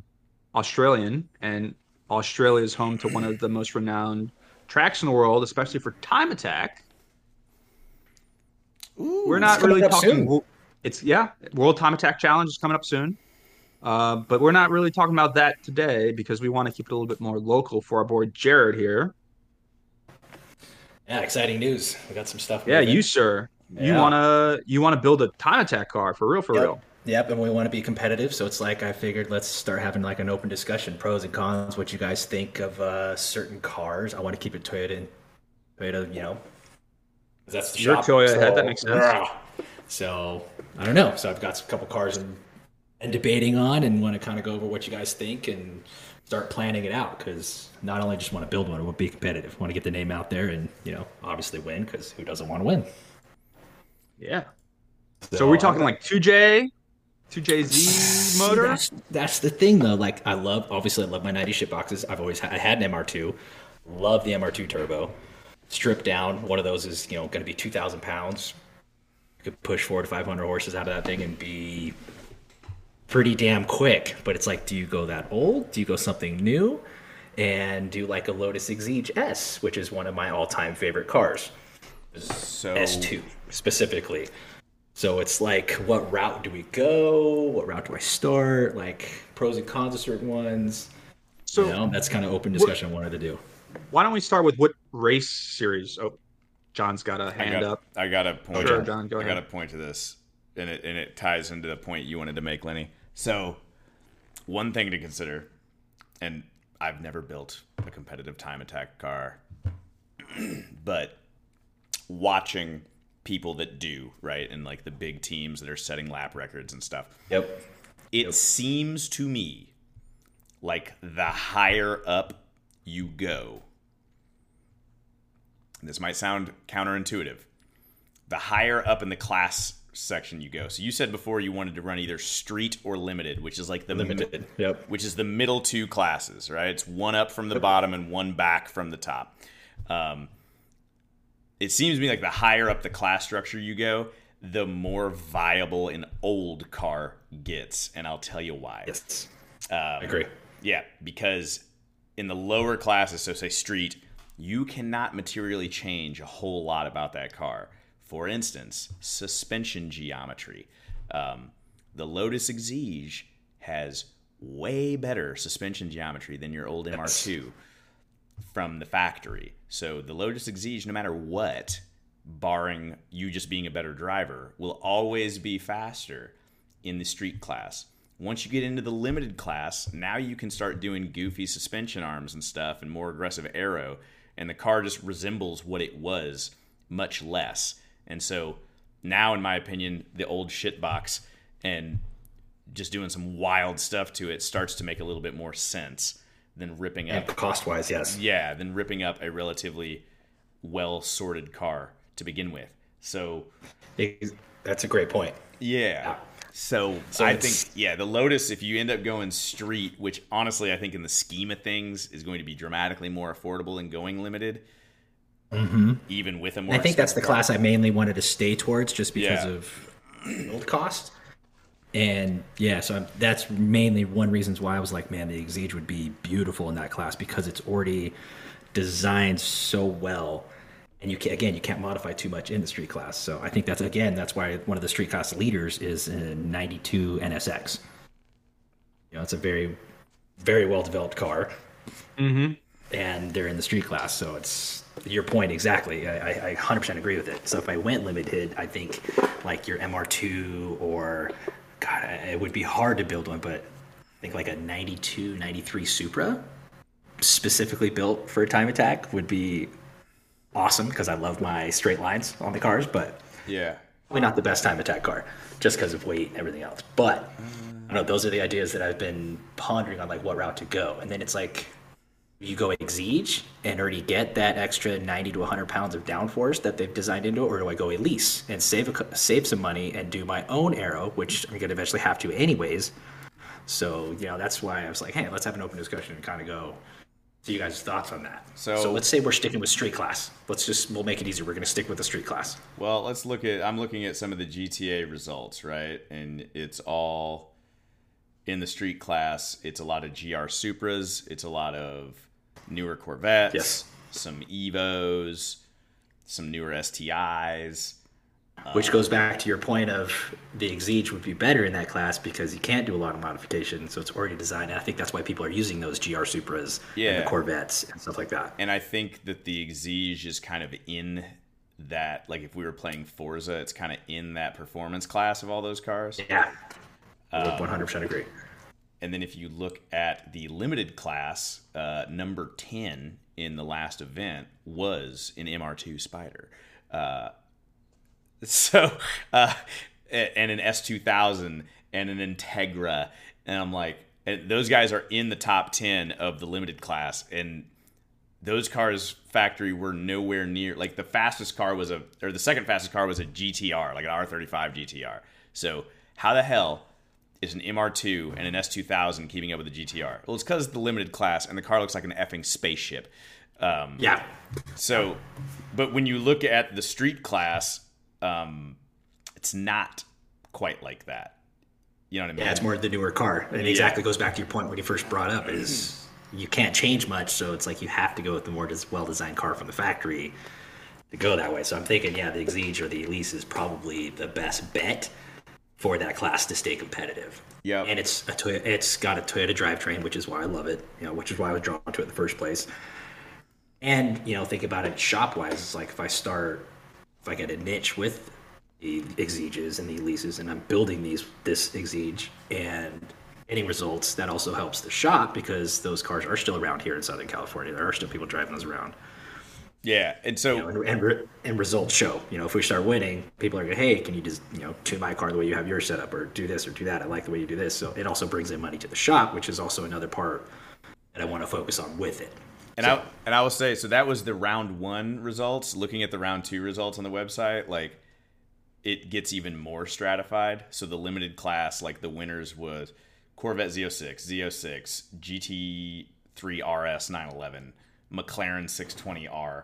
Australian, and Australia is home to one of the most renowned tracks in the world, especially for time attack. We're not really talking. soon. It's yeah, World Time Attack Challenge is coming up soon. Uh, but we're not really talking about that today because we want to keep it a little bit more local for our boy Jared here. Yeah, exciting news. We got some stuff. Yeah, moving. you sir. You wanna you wanna build a time attack car for real, for Yep. real. Yep, and we want to be competitive, so it's like I figured let's start having like an open discussion, pros and cons, what you guys think of uh, certain cars. I want to keep it Toyota and Toyota, you know, that's the You're shop. Toyota head, that makes sense. yeah. So I don't know. So I've got a couple cars and and debating on, and want to kind of go over what you guys think and start planning it out because not only just want to build one, I want be competitive. want to get the name out there and you know obviously win because who doesn't want to win? Yeah. So, we're talking like two J, two JZ See, motor. That's, that's the thing, though. Like, I love, obviously, I love my 90 ship boxes. I've always had, I had an MR2. Love the MR2 turbo. Stripped down, one of those is, you know, going to be 2,000 pounds. You could push four to 500 horses out of that thing and be pretty damn quick. But it's like, do you go that old? Do you go something new? And do like a Lotus Exige S, which is one of my all time favorite cars. So S2 specifically. So it's like, what route do we go? What route do I start? Like pros and cons of certain ones. So you know, that's kind of open discussion I wanted to do. why don't we start with what race series? Oh, John's got a hand got, up. I got a point. Sure, John, go I got a point to this, and it and it ties into the point you wanted to make, Lenny. So, one thing to consider, and I've never built a competitive time attack car, (clears throat) but watching people that do right, and like the big teams that are setting lap records and stuff, Yep. it seems to me like the higher up you go, this might sound counterintuitive, the higher up in the class section you go. So you said before you wanted to run either street or limited, which is like the Limited. Yep. which is the middle two classes, right? It's one up from the bottom and one back from the top. Um, it seems to me like the higher up the class structure you go, the more viable an old car gets, and I'll tell you why. Yes. Um, I agree. Yeah, because in the lower classes, so say street, you cannot materially change a whole lot about that car. For instance, suspension geometry. Um, the Lotus Exige has way better suspension geometry than your old MR2 from the factory. So the Lotus Exige, no matter what, barring you just being a better driver, will always be faster in the street class. Once you get into the limited class, now you can start doing goofy suspension arms and stuff and more aggressive aero, and the car just resembles what it was much less. And so now, in my opinion, the old shit box and just doing some wild stuff to it starts to make a little bit more sense than ripping And up cost wise, yes. yeah, than ripping up a relatively well sorted car to begin with. So That's a great point. yeah, So, So I think yeah, the Lotus. If you end up going street, which honestly I think in the scheme of things is going to be dramatically more affordable than going limited, Mm-hmm. even with a more. I think that's the expensive class I mainly wanted to stay towards just because Yeah. of build cost. And yeah, so I'm, that's mainly one reasons why I was like, man, the Exige would be beautiful in that class because it's already designed so well. And you can again, you can't modify too much in the street class. So I think that's again, that's why one of the street class leaders is a 92 NSX. You know, it's a very, very well developed car mm-hmm. and they're in the street class. So it's your point exactly. I, I, I 100% agree with it. So if I went limited, I think like your MR2 or God, it would be hard to build one, but I think like a 92, 93 Supra specifically built for a time attack would be awesome because I love my straight lines on the cars, but Yeah. probably not the best time attack car just because of weight and everything else. But I don't know, those are the ideas that I've been pondering on like what route to go. And then it's like you go Exige and already get that extra 90 to 100 pounds of downforce that they've designed into it, or do I go Elise and save a, save some money and do my own aero, which I'm going to eventually have to anyways. So, you know, that's why I was like, hey, let's have an open discussion and kind of go see you guys' thoughts on that. So- so let's say we're sticking with street class. Let's just, we'll make it easier. We're going to stick with the street class. Well, let's look at. I'm looking at some of the GTA results, right? And it's all in the street class. It's a lot of GR Supras. It's a lot of newer Corvettes. Yes. Some Evos. Some newer STIs. Which goes back to your point of the Exige would be better in that class because you can't do a lot of modification, so it's already designed. And I think that's why people are using those GR Supras and Yeah. the Corvettes and stuff like that. And I think that the Exige is kind of in that. Like if we were playing Forza, it's kind of in that performance class of all those cars. Yeah, I would 100% agree. And then if you look at the limited class, uh, number 10 in the last event was an MR2 Spider. Uh, (laughs) so, uh, and an S2000 and an Integra. And I'm like, and those guys are in the top 10 of the limited class. And those cars factory were nowhere near like the fastest car was a or the second fastest car was a GTR like an R35 GTR. So how the hell is an MR2 and an S2000 keeping up with the GTR? Well, it's because the limited class and the car looks like an effing spaceship. Um, Yeah, so, but when you look at the street class, um, it's not quite like that. You know what I mean? yeah, it's more the newer car. And it exactly goes back to your point when you first brought up is you can't change much, so it's like you have to go with the more well-designed car from the factory to go that way. So I'm thinking, yeah, the Exige or the Elise is probably the best bet for that class to stay competitive. Yeah, And it's a Toyota, it's got a Toyota drivetrain, which is why I love it. You know, which is why I was drawn to it in the first place. And you know, think about it shop wise. It's like if I start, if I get a niche with the Exiges and the Elises, and I'm building these this Exige and any results, that also helps the shop because those cars are still around here in Southern California. There are still people driving those around. Yeah. And so, You know, and, and, re- and results show. You know, if we start winning, people are going, hey, can you just, you know, tune my car the way you have yours set up or do this or do that? I like the way you do this. So it also brings in money to the shop, which is also another part that I want to focus on with it. And I and I will say, so that was the round one results. Looking at the round two results on the website, like it gets even more stratified. So the limited class, like the winners was Corvette Z06, Z06, GT3 RS 911, McLaren 620R,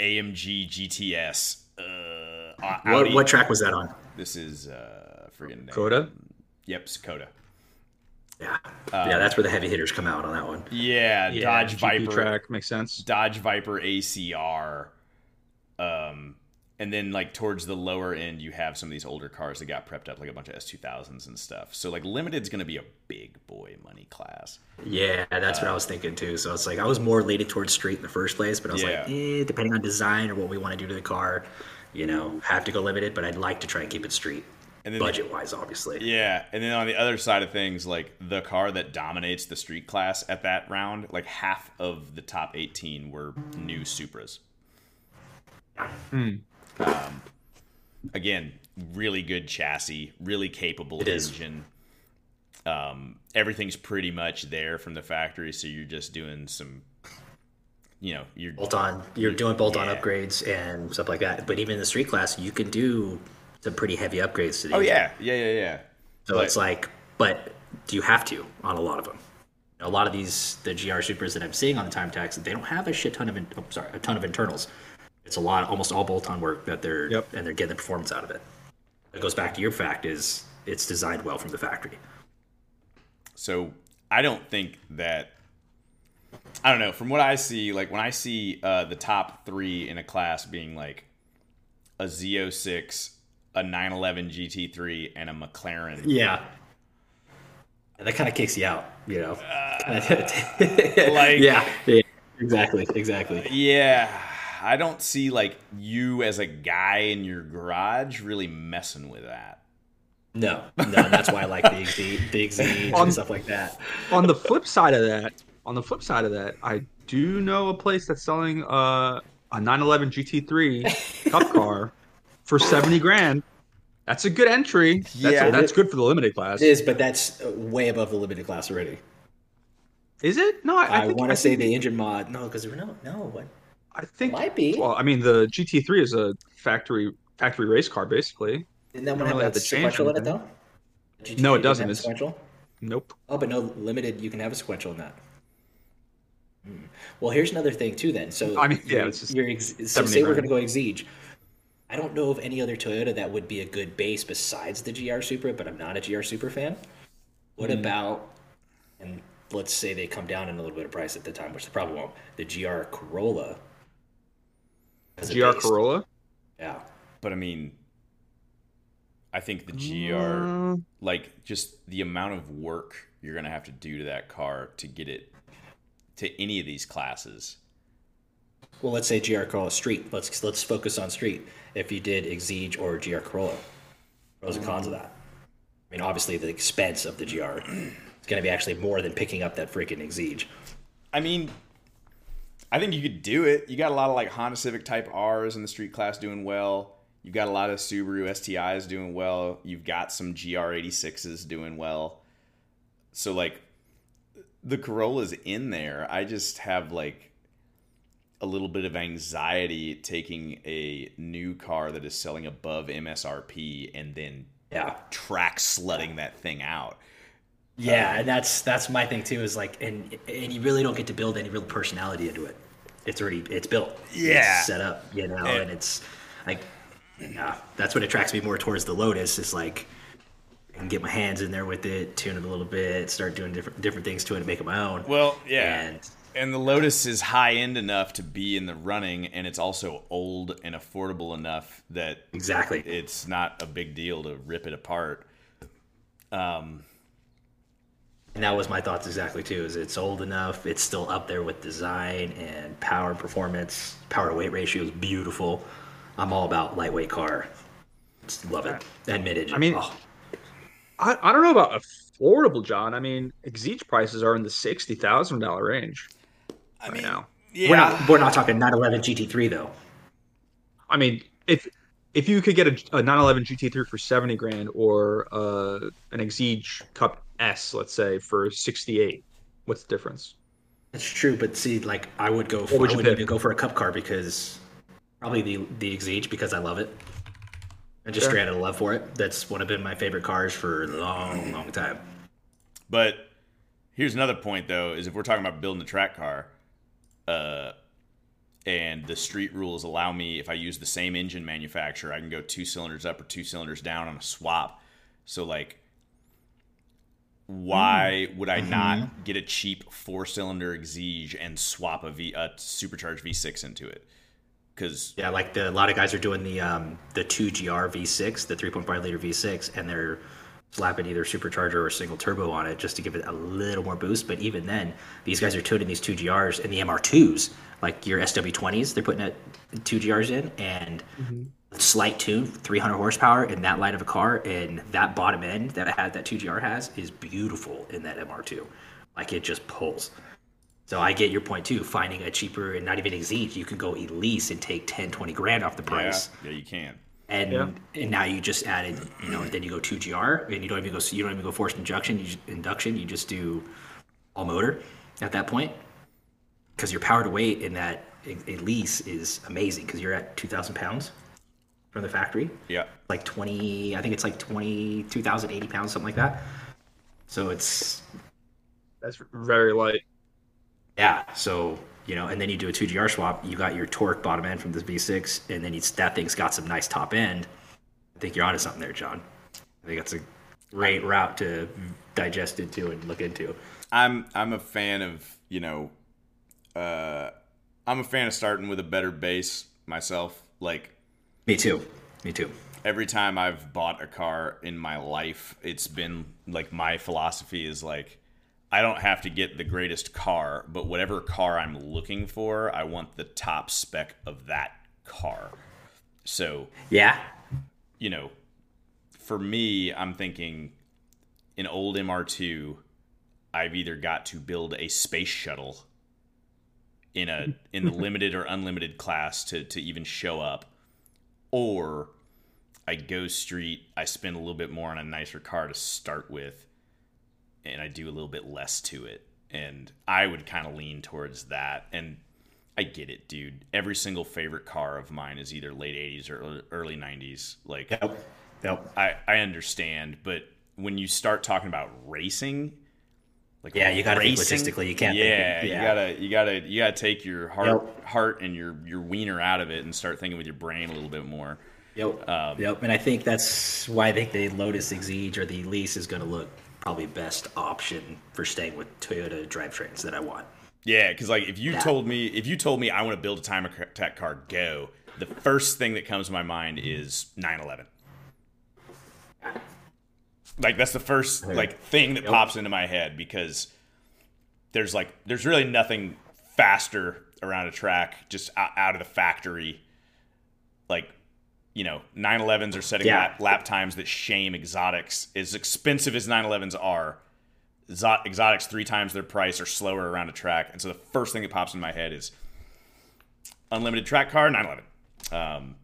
AMG GTS. Uh, What, what track was that on? This is uh, friggin' COTA? Yep, COTA. Yeah. yeah, that's where the heavy hitters come out on that one. Yeah, Dodge GP Viper. track makes sense. Dodge Viper ACR. And then like towards the lower end, you have some of these older cars that got prepped up, like a bunch of S2000s and stuff. So like limited's going to be a big boy money class. Yeah, that's what I was thinking too. So it's like I was more leaning towards street in the first place, but I was Yeah. like, eh, depending on design or what we want to do to the car, you know, have to go limited, but I'd like to try and keep it street. And then the- Budget wise, obviously. Yeah, and then on the other side of things, like the car that dominates the street class at that round, like half of the top 18 were new Supras. Um, again, really good chassis, really capable It engine. Um, everything's pretty much there from the factory, so you're just doing some, you know, you're bolt on you're doing bolt on Yeah. upgrades and stuff like that but even in the street class you can do some pretty heavy upgrades to the Oh yeah, yeah, yeah, yeah. So But- it's like, but do you have to on a lot of them? A lot of these the GR supers that I'm seeing on the time tax, they don't have a shit ton of in, oh, sorry a ton of internals. It's a lot, almost all bolt-on work that they're Yep. and they're getting the performance out of it. It goes back to your fact is it's designed well from the factory. So I don't think that. I don't know. From what I see, like when I see uh, the top three in a class being like a Z06, a 911 GT3, and a McLaren. Yeah. That kind of kicks you out, you know. (laughs) like- yeah, yeah, exactly, exactly. Yeah, I don't see like you as a guy in your garage really messing with that. No, no, and that's why I like the Exige, the Exige On- and stuff like that. on the flip side of that, on the flip side of that, I do know a place that's selling uh, a 911 GT3 (laughs) Cup car for 70 grand. That's a good entry. That's, Yeah. that's good for the limited class. It is, but that's uh, way above the limited class already. Is it? No, I, I, I, want to say the engine mod. No, because there were no, no, what? I think Might be. Well, I mean, the GT3 is a factory factory race car, basically. Didn't that one have really have that to change sequential in it though? GT3 No, it doesn't. have It's- sequential. Nope. Oh, but no limited. You can have a sequential in that. Hmm. Well, here's another thing too. Then, so I mean, yeah, it's just you're ex- so say we're going to go Exige. I don't know of any other Toyota that would be a good base besides the GR Supra, but I'm not a GR Supra fan. What Hmm. about, and let's say they come down in a little bit of price at the time, which they probably won't. The GR Corolla. As GR base. Corolla. Yeah. But I mean, I think the GR, Uh, like just the amount of work you're gonna have to do to that car to get it to any of these classes. Well, let's say GR Corolla Street. Let's let's focus on Street. If you did Exige or GR Corolla, pros and cons of that. I mean, obviously the expense of the GR is going to be actually more than picking up that freaking Exige. I mean, I think you could do it. You got a lot of like Honda Civic Type R's in the street class doing well. You've got a lot of Subaru STIs doing well. You've got some GR86s doing well. So like the Corolla's in there. I just have like a little bit of anxiety taking a new car that is selling above MSRP and then Yeah, track sledding that thing out. Yeah, and that's that's my thing too. Is like, and and you really don't get to build any real personality into it. It's already it's built. Yeah. it's set up. You know, Yeah. and it's like, yeah, that's what attracts me more towards the Lotus. Is like. I can get my hands in there with it, tune it a little bit, start doing different different things to it, and make it my own. Well, yeah. And And the Lotus is high end enough to be in the running, and it's also old and affordable enough that exactly. it's not a big deal to rip it apart. Um, And that was my thoughts exactly too. Is it's old enough? It's still up there with design and power and performance. Power to weight ratio is beautiful. I'm all about lightweight car. Just love it. And mid engine. I mean- oh, I, I don't know about affordable, John. I mean, Exige prices are in the sixty thousand dollar range. I mean, now. yeah, we're not we're not talking 911 GT3 though. I mean, if if you could get a, a 911 GT3 for 70 grand or uh, an Exige Cup S, let's say, for 68, what's the difference? It's true, but see, like I would go. For, would I you would pick? even go for a cup car because probably the the Exige because I love it. I just Sure. straight out of love for it. That's one of been my favorite cars for a long, long time. But here's another point, though: is if we're talking about building a track car, uh, and the street rules allow me, if I use the same engine manufacturer, I can go two cylinders up or two cylinders down on a swap. So, like, why mm. would I not mm-hmm. get a cheap four-cylinder Exige and swap a V a supercharged V6 into it? Because Yeah, like the, a lot of guys are doing the um, the two GR V6, the 3.5 liter V6, and they're slapping either supercharger or single turbo on it just to give it a little more boost. But even then, these guys are tuning these two GRs and the MR2s, like your SW20s, they're putting it two GRs in and mm-hmm. Slight tune, 300 horsepower in that light of a car, and that bottom end that I had that two GR has is beautiful in that MR2. Like it just pulls. So I get your point too. Finding a cheaper and not even Exige, you can go Elise and take 10, 20 grand off the price. yeah, you can. And Yeah. and now you just added, you know, then you go two GR and you don't even go you don't even go forced induction. You just, induction. You just do all motor at that point because your power to weight in that Elise is amazing because you're at two thousand pounds. From the factory. Yeah. Like 20, I think it's like 22,080 pounds, something like that. So it's, That's very light. yeah. So, you know, and then you do a 2GR swap, you got your torque bottom end from this V6, and then you, that thing's got some nice top end. I think you're onto something there, John. I think that's a great route to digest into and look into. I'm I'm a fan of you know, uh, I'm a fan of starting with a better base myself. Like Me too. Me too. every time I've bought a car in my life, it's been like my philosophy is like I don't have to get the greatest car, but whatever car I'm looking for, I want the top spec of that car. So, Yeah. you know, for me, I'm thinking an old MR2, I've either got to build a space shuttle in a in the (laughs) limited or unlimited class to to even show up or I go street, I spend a little bit more on a nicer car to start with and I do a little bit less to it. And I would kind of lean towards that and I get it, dude. Every single favorite car of mine is either late 80s or early 90s. Like Yep. Yep. I, I understand, but when you start talking about racing, like Yeah, you gotta think racing, logistically, you can't think- Yeah, you gotta you gotta you gotta take your heart Yep. heart and your your wiener out of it and start thinking with your brain a little bit more. Yep. Um, yep. And I think that's why I think the Lotus Exige or the Lease is going to look probably best option for staying with Toyota drivetrains that I want. Yeah, because like if you Yeah. told me if you told me I want to build a time attack car, go. The first thing that comes to my mind is 911. Like that's the first like thing that pops into my head because there's like there's really nothing faster around a track just out, of the factory. Like you know, 911s are setting Yeah. lap, lap times that shame exotics. As expensive as 911s are, Exo- exotics three times their price are slower around a track. And so the first thing that pops in my head is unlimited track car 911. Um,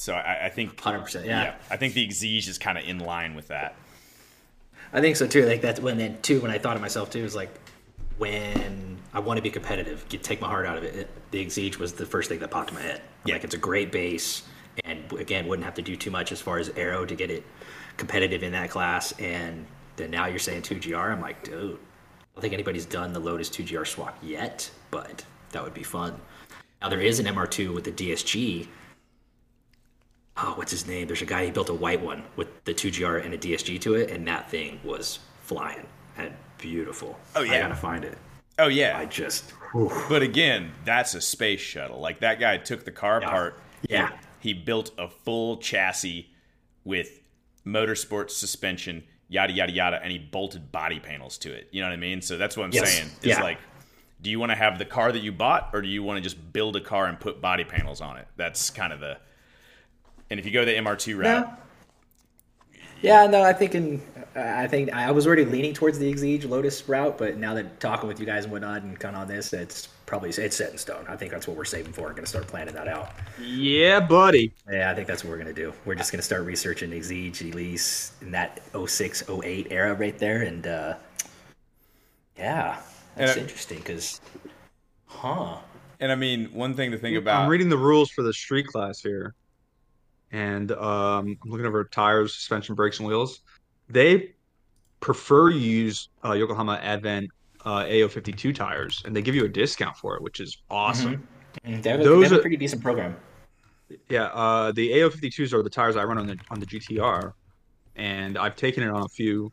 so I, I think 100%. Yeah. I think the Exige is kind of in line with that. I think so too. Like that's when then too when I thought of myself too is like when I want to be competitive, get take my heart out of it. it the Exige was the first thing that popped in my head. Yeah. Like it's a great base, and again, wouldn't have to do too much as far as aero to get it competitive in that class. And then now you're saying 2GR. I'm like, dude, I don't think anybody's done the Lotus 2GR swap yet, but that would be fun. Now there is an MR2 with the DSG. Oh, what's his name? There's a guy he built a white one with the 2GR and a DSG to it, and that thing was flying and beautiful. Oh, yeah, I gotta find it. Oh yeah, I just But again, that's a space shuttle. Like that guy took the car apart. Yeah. He built a full chassis with motorsport suspension, yada yada yada, and he bolted body panels to it. You know what I mean? So that's what I'm Yes. saying. Is Yeah. like, do you want to have the car that you bought, or do you want to just build a car and put body panels on it? That's kind of the. And if you go the MR2 route, No. Yeah, no, I think in I think I was already leaning towards the Exige Lotus route, but now that talking with you guys and whatnot and kind of on this, it's probably it's set in stone. I think that's what we're saving for. We're gonna start planning that out. Yeah, buddy. Yeah, I think that's what we're gonna do. We're just gonna start researching Exige, Elise in that 06, 08 era right there, and uh, yeah, that's And interesting because, huh? and I mean, one thing to think about. I'm reading the rules for the street class here, and um, I'm looking over tires, suspension, brakes, and wheels. They prefer you use uh, Yokohama Advan uh, AO52 tires, and they give you a discount for it, which is awesome. Mm, They have, a, Those they have a are- pretty decent program. Yeah, uh, the AO52s are the tires I run on the on the GTR, and I've taken it on a few.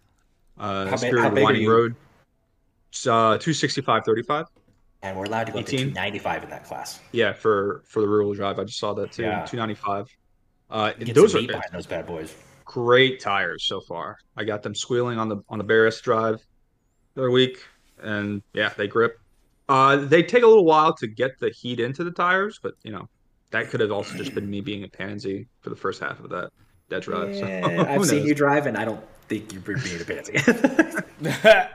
Uh, How Spirit how big are Winding? Road. It's uh, 265 35. And we're allowed to go up to 295 in that class. Yeah, for for the rural drive, I just saw that too. Yeah. 295. Uh, Get those some are meat behind those bad boys. great tires so far. I got them squealing on the on the Barris drive the other week, and yeah, they grip. Uh, they take a little while to get the heat into the tires, but you know that could have also just been me being a pansy for the first half of that that drive. so (laughs) I've who seen you drive, and I don't think you're being a pansy. (laughs)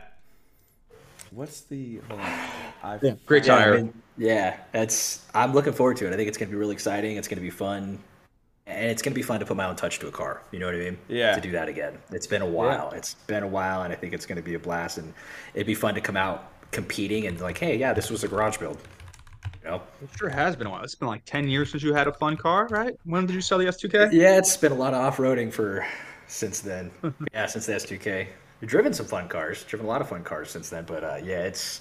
What's the? Hold. (sighs) I've, Yeah, great yeah, I tire. mean, yeah, that's. I'm looking forward to it. I think it's going to be really exciting. It's going to be fun, and it's going to be fun to put my own touch to a car. You know what I mean? Yeah. To do that again. It's been a while. It's been a while, and I think it's going to be a blast. And it'd be fun to come out competing and like, hey, yeah, this was a garage build. You know. It sure has been a while. It's been like ten years since you had a fun car, right? When did you sell the S2K? Yeah, it's been a lot of off roading for since then. (laughs) yeah, since the S2K. We've driven some fun cars, driven a lot of fun cars since then. But uh, yeah, it's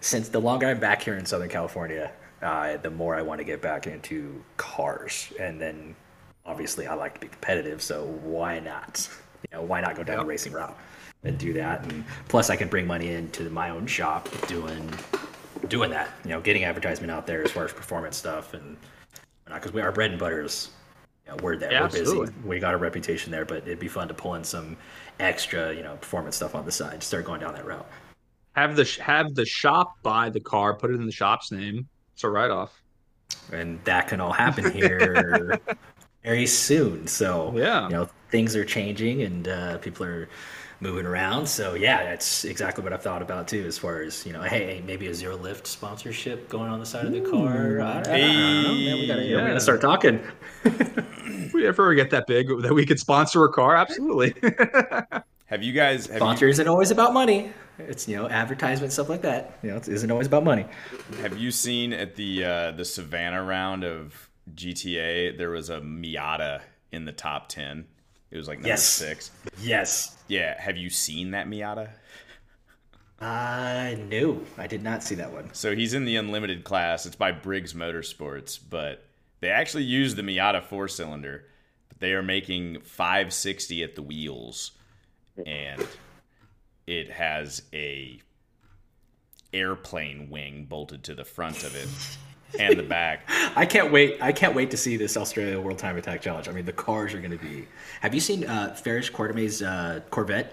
since the longer I'm back here in Southern California, uh, the more I want to get back into cars. And then obviously I like to be competitive, so why not? You know, why not go down the racing route and do that? And plus, I can bring money into my own shop doing doing that. You know, getting advertisement out there as far as performance stuff and because we our bread and butter is you know, we're there. Yeah, we're busy. We got a reputation there, but it'd be fun to pull in some extra, you know, performance stuff on the side. Start going down that route. Have the sh- have the shop buy the car, put it in the shop's name. It's a write off. and that can all happen here (laughs) very soon. So Yeah. you know things are changing and uh, people are moving around. So yeah, that's exactly what I've thought about too. As far as you know, hey, maybe a zero lift sponsorship going on the side of the car. I, I, I don't know, man. We gotta, know, we gotta start talking. (laughs) If we ever get that big that we could sponsor a car, absolutely. (laughs) Have you guys? Have you, Sponsor isn't always about money. It's you know advertisement stuff like that. You know, it isn't always about money. Have you seen at the uh, the Savannah round of GTA? There was a Miata in the top ten. It was like number Yes. six. Yes, Yeah. Have you seen that Miata? I knew. I did not see that one. So he's in the unlimited class. It's by Briggs Motorsports, but they actually use the Miata four cylinder, but they are making 560 at the wheels, and it has a airplane wing bolted to the front of it and the back. (laughs) I can't wait. I can't wait to see this Australia World Time Attack Challenge. I mean, the cars are going to be. Have you seen uh, Farish Quartermay's uh, Corvette?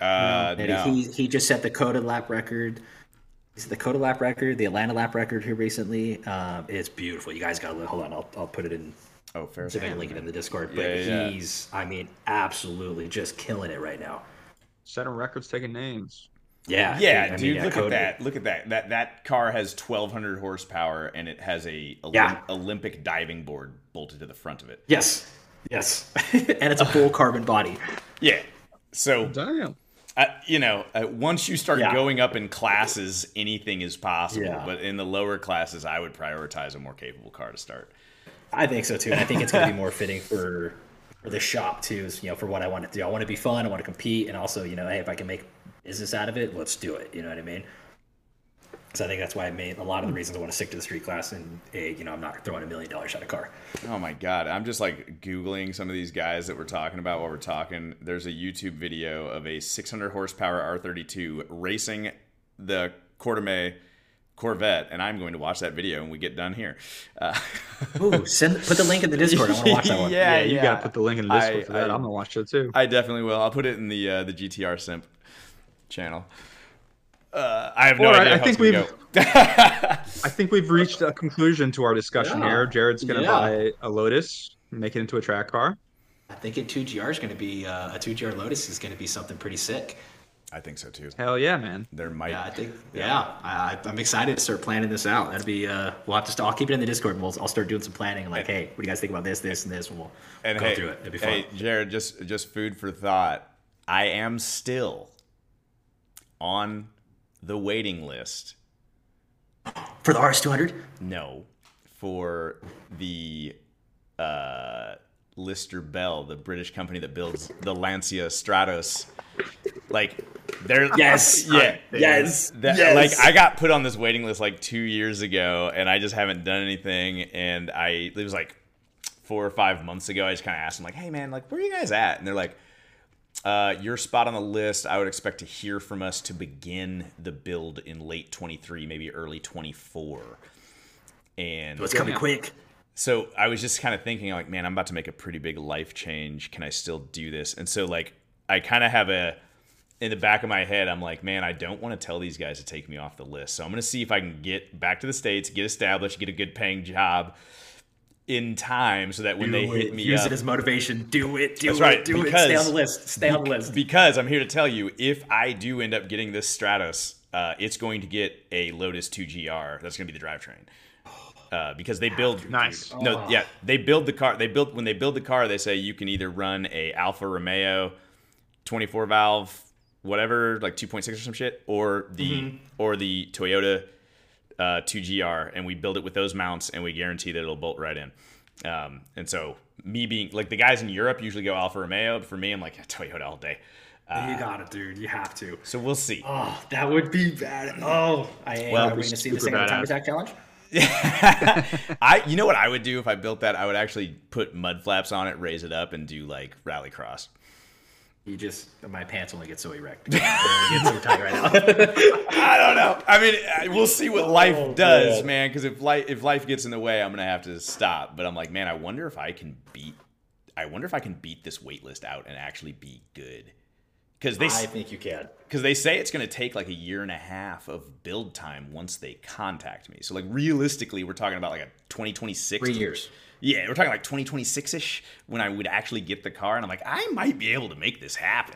Uh, no. He he just set the COTA lap record. He's the COTA lap record, the Atlanta lap record here recently. Um, it's beautiful. You guys got to hold on. I'll, I'll put it in. Oh, fair. See if I can link it in the Discord. But Yeah, yeah. he's, I mean, absolutely just killing it right now. Setting records, taking names. Yeah, Yeah, I mean, dude, yeah, look at that. Look at that. That that car has 1200 horsepower and it has a Olymp- Yeah. Olympic diving board bolted to the front of it. Yes, yes, (laughs) and it's a full carbon body. Yeah. So Damn. Uh, you know, uh, once you start Yeah. going up in classes, anything is possible. Yeah. But in the lower classes, I would prioritize a more capable car to start. I think so too, and I think it's going to be (laughs) more fitting for for the shop too. Is you know for what I want to do. I want to be fun. I want to compete, and also you know, hey, if I can make business out of it, let's do it. You know what I mean? So I think that's why I made a lot of the reasons I want to stick to the street class, and hey, you know, I'm not throwing a million dollars at a car. Oh my god, I'm just like googling some of these guys that we're talking about while we're talking. There's a YouTube video of a 600 horsepower R32 racing the Corteme Corvette, and I'm going to watch that video when we get done here. Uh, Ooh, (laughs) send put the link in the Discord. I want to watch that one. (laughs) Yeah, Yeah, you gotta put the link in the Discord I- for that. I- I'm gonna watch it too. I definitely will. I'll put it in the uh, the GTR Simp channel. Uh, I have no All right, idea. I how think it's gonna go. (laughs) I think we've reached a conclusion to our discussion Yeah. here. Jared's gonna Yeah. buy a Lotus, make it into a track car. I think a two GR is going to be uh, a two GR Lotus is going to be something pretty sick. I think so too. Hell yeah, man. There might. Yeah, I think. Yeah, I, I'm excited to start planning this out. That'd be. Uh, we'll have to. Start, I'll keep it in the Discord. And we'll, I'll start doing some planning. Like, hey, what do you guys think about this, this, and this? And we'll and go hey, through it. It'd be fun. hey, Jared, just just food for thought. I am still on the waiting list. For the RS200. No, for the uh, Lister Bell, the British company that builds the Lancia Stratos. Like, they're (laughs) Yes. (laughs) yeah, Yes. That, yes. Like I got put on this waiting list like two years ago, and I just haven't done anything. And I it was like four or five months ago. I just kind of asked them like, "Hey man, like where are you guys at?" And they're like, uh, "Your spot on the list. I would expect to hear from us to begin the build in late 23, maybe early 24." And It's coming quick. so I was just kind of thinking, like, man, I'm about to make a pretty big life change. Can I still do this? And so, like, I kind of have a in the back of my head, I'm like, man, I don't want to tell these guys to take me off the list. So I'm going to see if I can get back to the states, get established, get a good paying job in time, so that when they hit me Use up, it as motivation. Do it. Do That's it. right, Do it. Stay on because- the list. Stay on the list. because I'm here to tell you, if I do end up getting this Stratos, uh, it's going to get a Lotus 2GR. That's going to be the drivetrain. Uh, because they build (sighs) Nice. No, yeah, they build the car. They build when they build the car. They say you can either run a Alfa Romeo, 24 valve, whatever, like 2.6 or some shit, or the or the Toyota uh, 2GR and we build it with those mounts and we guarantee that it'll bolt right in. Um, and so me being like the guys in Europe usually go Alfa Romeo, but for me, I'm like Toyota all day. you got it, dude. You have to. So we'll see. Oh, that would be bad. Oh, I Well, am. Are we going to see the same time attack challenge? (laughs) I, you know what I would do if I built that? I would actually put mud flaps on it, raise it up, and do like rallycross. You just my pants only get so erect. (laughs) they get so tight right now. I don't know. I mean, we'll see what oh, life Oh, does, man. man. Because if life if life gets in the way, I'm gonna have to stop. But I'm like, man, I wonder if I can beat. I wonder if I can beat this wait list out and actually be good. Because they I think you can. because they say it's going to take like a year and a half of build time once they contact me. So like realistically, we're talking about like a 2026. Three years. Yeah, we're talking like 2026 ish when I would actually get the car, and I'm like, I might be able to make this happen.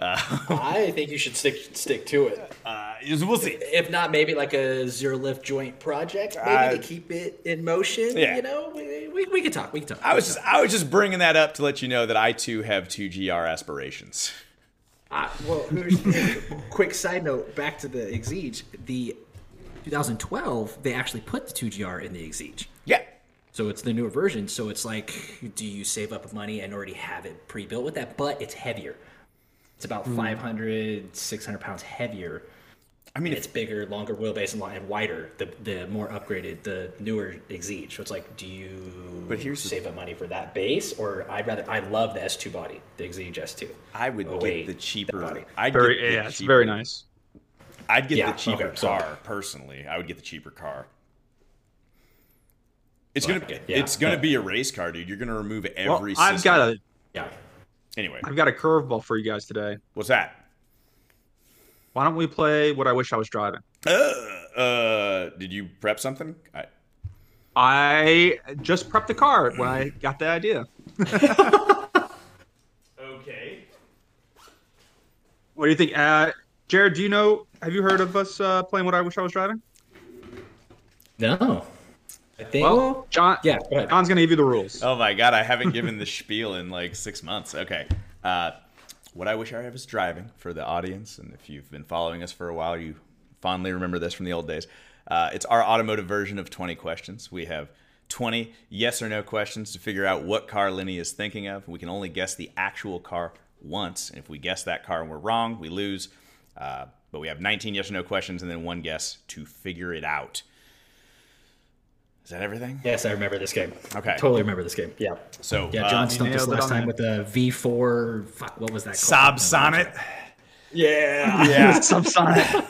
Uh, (laughs) I think you should stick stick to it. uh, we'll see. If not, maybe like a zero lift joint project, maybe Uh, to keep it in motion. yeah. You know, we, we, we can talk. We can talk. I was just I was just bringing that up to let you know that I too have two GR aspirations. Uh, well, (laughs) quick side note back to the Exige. The 2012, they actually put the 2GR in the Exige. Yeah. So it's the newer version. So it's like, do you save up money and already have it pre-built with that? But it's heavier. It's about hmm. 500, 600 pounds heavier. I mean, It's bigger, longer wheelbase, and, lo- and wider. The the more upgraded, the newer Exige. So it's like, do you But here's the- save up money for that base, or I'd rather I love the S2 body, the Exige S2. I would Oh, get wait, the cheaper. body. I'd Very get the yeah, it's cheaper- very nice. I'd get Yeah, the cheaper okay, so- car personally. I would get the cheaper car. It's gonna Okay, yeah, it's gonna but- be a race car, dude. You're gonna remove Well, every. I've system. got a Yeah. anyway. I've got a curveball for you guys today. What's that? Why don't we play what I wish I was driving? Uh, uh, did you prep something? I, I just prepped the car when I got the idea. (laughs) okay. What do you think, uh, Jared? Do you know? Have you heard of us uh, playing what I wish I was driving? No. I think. Well, John. yeah, go ahead. John's gonna give you the rules. Oh my god, I haven't given the spiel in like six months. Okay. Uh, what I wish I was driving for the audience, and if you've been following us for a while, you fondly remember this from the old days. Uh, it's our automotive version of 20 questions. We have 20 yes or no questions to figure out what car Lenny is thinking of. We can only guess the actual car once. And if we guess that car and we're wrong, we lose. Uh, but we have 19 yes or no questions and then one guess to figure it out. Is that everything? Yes, I remember this game. Okay. Totally remember this game. Yeah. So, Yeah, uh, John stumped us last time with the V4. Fuck, what was that? (laughs) Saab? Sonett. Yeah. Yeah. Subsonic.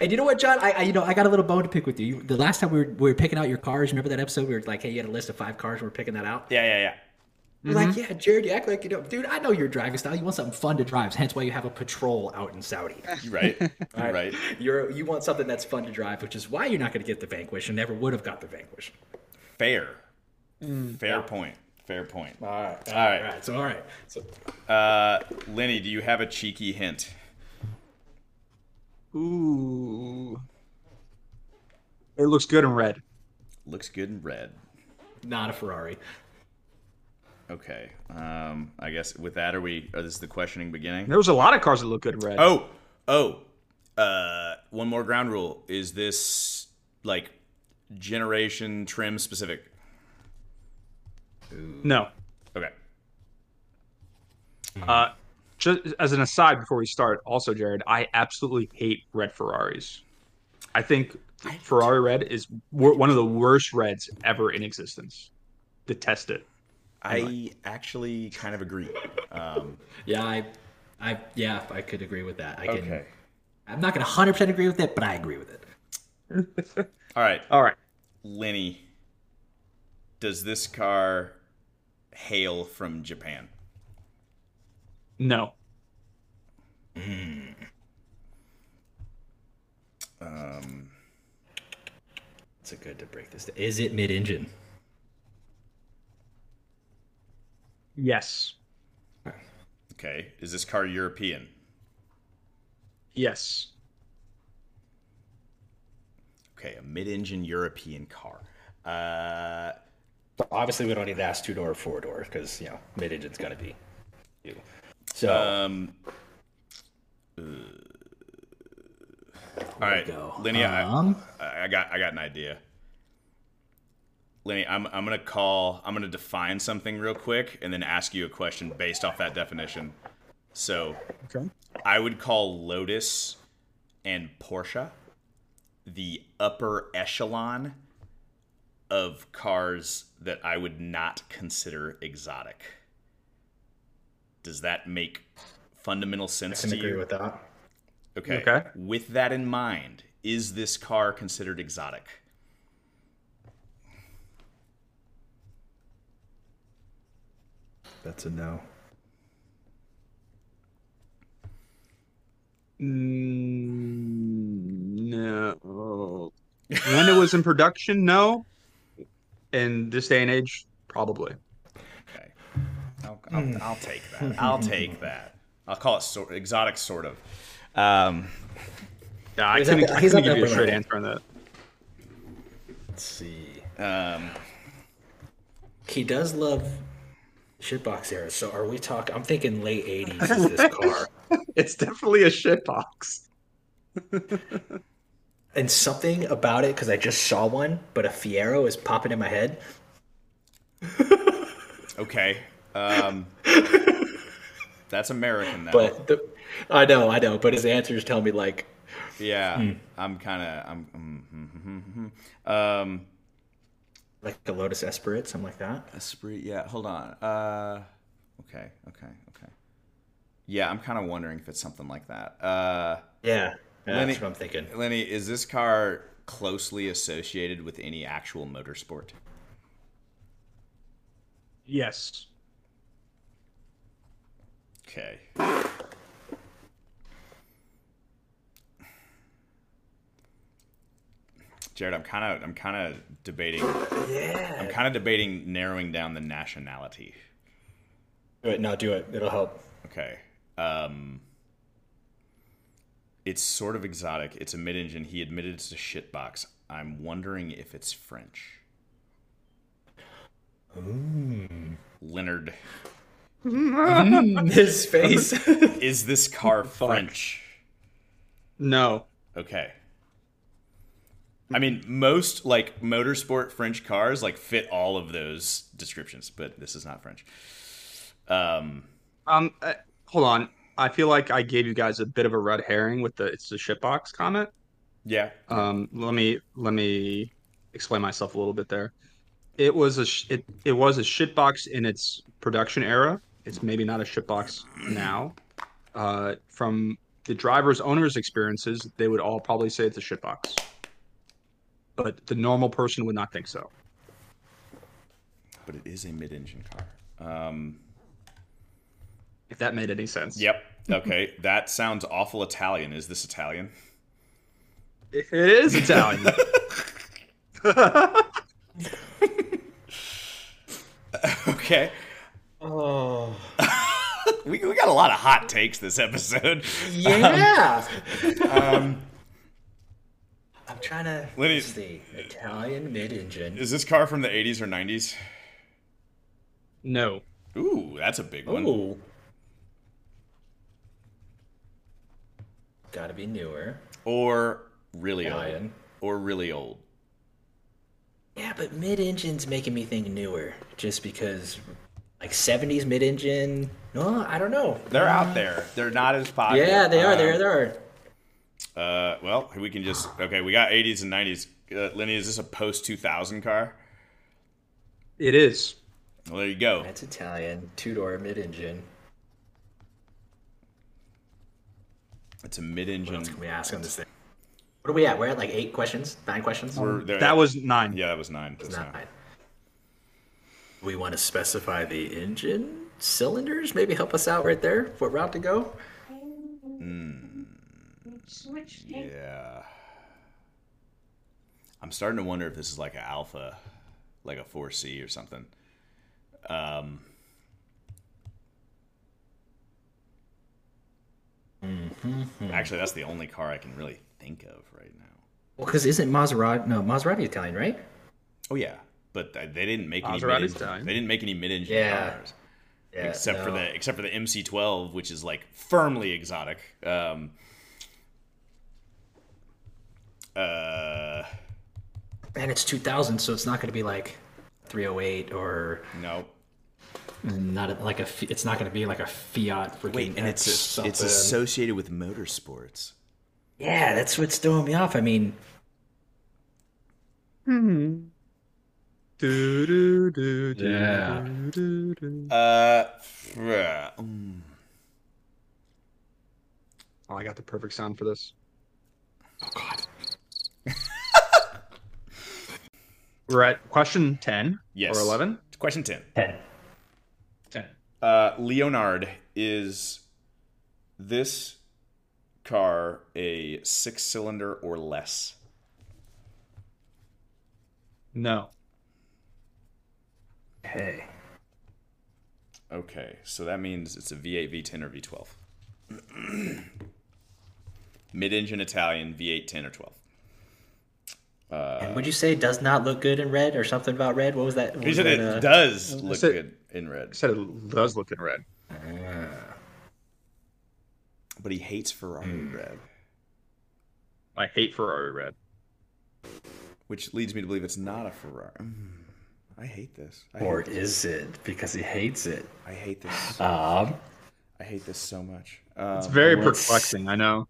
And you know what, John? I, I you know I got a little bone to pick with you. you. The last time we were, we were picking out your cars, remember that episode? We were like, hey, you had a list of five cars. We are picking that out. Yeah, yeah, yeah. You're like, yeah, Jared, you act like you know, dude. I know your driving style. You want something fun to drive. Hence why you have a patrol out in Saudi. (laughs) You're right. (laughs) You're right. You're you want something that's fun to drive, which is why you're not going to get the Vanquish and never would have got the Vanquish. Fair. Fair point. Fair point. All right, All right. all right. So all right. So Uh, Lenny, do you have a cheeky hint? Ooh. It looks good in red. Looks good in red. not a Ferrari. Okay. Um, I guess with that, are we? Are this the questioning beginning? There was a lot of cars that look good in red. Oh, oh. Uh, one more ground rule. Is this like generation trim specific? No. Okay. Uh, just as an aside before we start, also, Jared, I absolutely hate red Ferraris. I think Ferrari red is one of the worst reds ever in existence. Detest it. I actually kind of agree. Um, Yeah, I, I yeah, I could agree with that. I can. okay. I'm not going to 100 percent agree with it, but I agree with it. (laughs) All right. All right. Lenny, does this car hail from Japan? No. Um, It's a good to break this. down. Is it mid-engine? Yes. okay. Is this car European? Yes. Okay, a mid-engine European car. Uh, Obviously, we don't need to ask two door or four door because you know mid-engine's going to be you. So um, All right, go. Lenny, Um, I, I got I got an idea. Lenny, I'm I'm gonna call. I'm gonna define something real quick, and then ask you a question based off that definition. So, Okay. I would call Lotus and Porsche the upper echelon of cars that I would not consider exotic. Does that make fundamental sense I can to agree you? with that. Okay. Okay. With that in mind, is this car considered exotic? That's a no. Mm, no. When it was in production, no. In this day and age, probably. Okay. I'll, I'll, I'll take that. I'll take that. I'll call it sort exotic, sort of. Um, Yeah, I He's couldn't, up- I couldn't give you a straight answer on that. Let's see. um, He does love shitbox era. So are we talking? I'm thinking late '80s is this (laughs) car, It's definitely a shitbox. (laughs) and something about it because I just saw one, but a Fiero is popping in my head. (laughs) okay. Um, that's American now. But the, I know, I know, but his answers tell me like yeah, I'm kind of. I'm. mm, mm, mm, mm, um, like a Lotus Esprit, something like that. Esprit. Yeah. Hold on. Uh, okay. Okay. Okay. Yeah, I'm kind of wondering if it's something like that. Uh, Yeah, yeah Lenny- that's what I'm thinking. Lenny, is this car closely associated with any actual motorsport? Yes. Okay. Jared, I'm kind of I'm kind of debating Yeah. I'm kind of debating narrowing down the nationality. Do it. No, do it. It'll help. Okay. Um It's sort of exotic. It's a mid-engine. He admitted it's a shitbox. I'm wondering if it's French. Leonard, (laughs) His face. (laughs) is this car French? No. Okay. I mean, most like motorsport French cars like fit all of those descriptions, but this is not French. Um, Um, uh, hold on. I feel like I gave you guys a bit of a red herring with the it's the shitbox comment. yeah. Um, let me let me explain myself a little bit there. It was a sh- it, it was a shitbox in its production era. It's maybe not a shitbox now. Uh, from the driver's owners' experiences, they would all probably say it's a shitbox. But the normal person would not think so. But it is a mid-engine car. Um, If that made any sense. yep. Okay, (laughs) that sounds awful Italian. Is this Italian? It is Italian. (laughs) Okay. Oh. (laughs) we, we got a lot of hot takes this episode. yeah. Um, I'm trying to. Lenny- Let's see. Italian mid-engine. is this car from the 80s or 90s? no. Ooh, that's a big one. Ooh. Gotta be newer. Or really old. Or really old. Yeah, but mid-engine's making me think newer, just because, like 70s mid-engine. No, I don't know. They're out there. They're not as popular. Yeah, they are. Um, They are. They are. Uh, well, we can just okay. We got 80s and 90s. Uh, Lenny, is this a post 2000 car? It is. Well, there you go. That's Italian, two-door mid-engine. It's a What else mid-engine. can we ask on this thing? What are we at? We're at like eight questions, nine questions. We're there- That was nine. yeah, that was nine. just Not now. nine. We want to specify the engine cylinders. Maybe help us out right there. What route to go? Switch tape. Yeah. I'm starting to wonder if this is like an Alfa, like a 4C or something. Um. Actually, that's the only car I can really think of right now. Well, because isn't Maserati? No, Maserati Italian, right? Oh yeah, but they didn't make any Maserati's mid-engine, Italian. they didn't make any mid-engine Yeah. cars Yeah. except for the except for the MC12, which is like firmly exotic. Um, Uh, And it's 2000, so it's not going to be like 308 or no. not like a. It's not going to be like a Fiat freaking. Wait, and X it's it's associated with motorsports. Yeah, that's what's throwing me off. I mean, hmm. Do, do, do, do, Yeah. do, do, do. Uh, yeah, mm. Oh, I got the perfect sound for this. Oh God. (laughs) We're at question 10 Yes. or 11? question ten. 10. 10. Uh, Leonard is this car a six cylinder or less? No. Hey. Okay, so that means it's a V8, V10, or V12. (clears throat) Mid-engine Italian V8, 10, or 12. And would you say it does not look good in red or something about red? What was that? What He was said that, it uh, does look said- good in red, I said it does look in red. but he hates Ferrari Hmm. red, I hate Ferrari red. which leads me to believe it's not a Ferrari. Mm, I hate this. I Or hate, is it because he hates it? I hate this. Um, I hate this so much. Um, It's very perplexing, I know.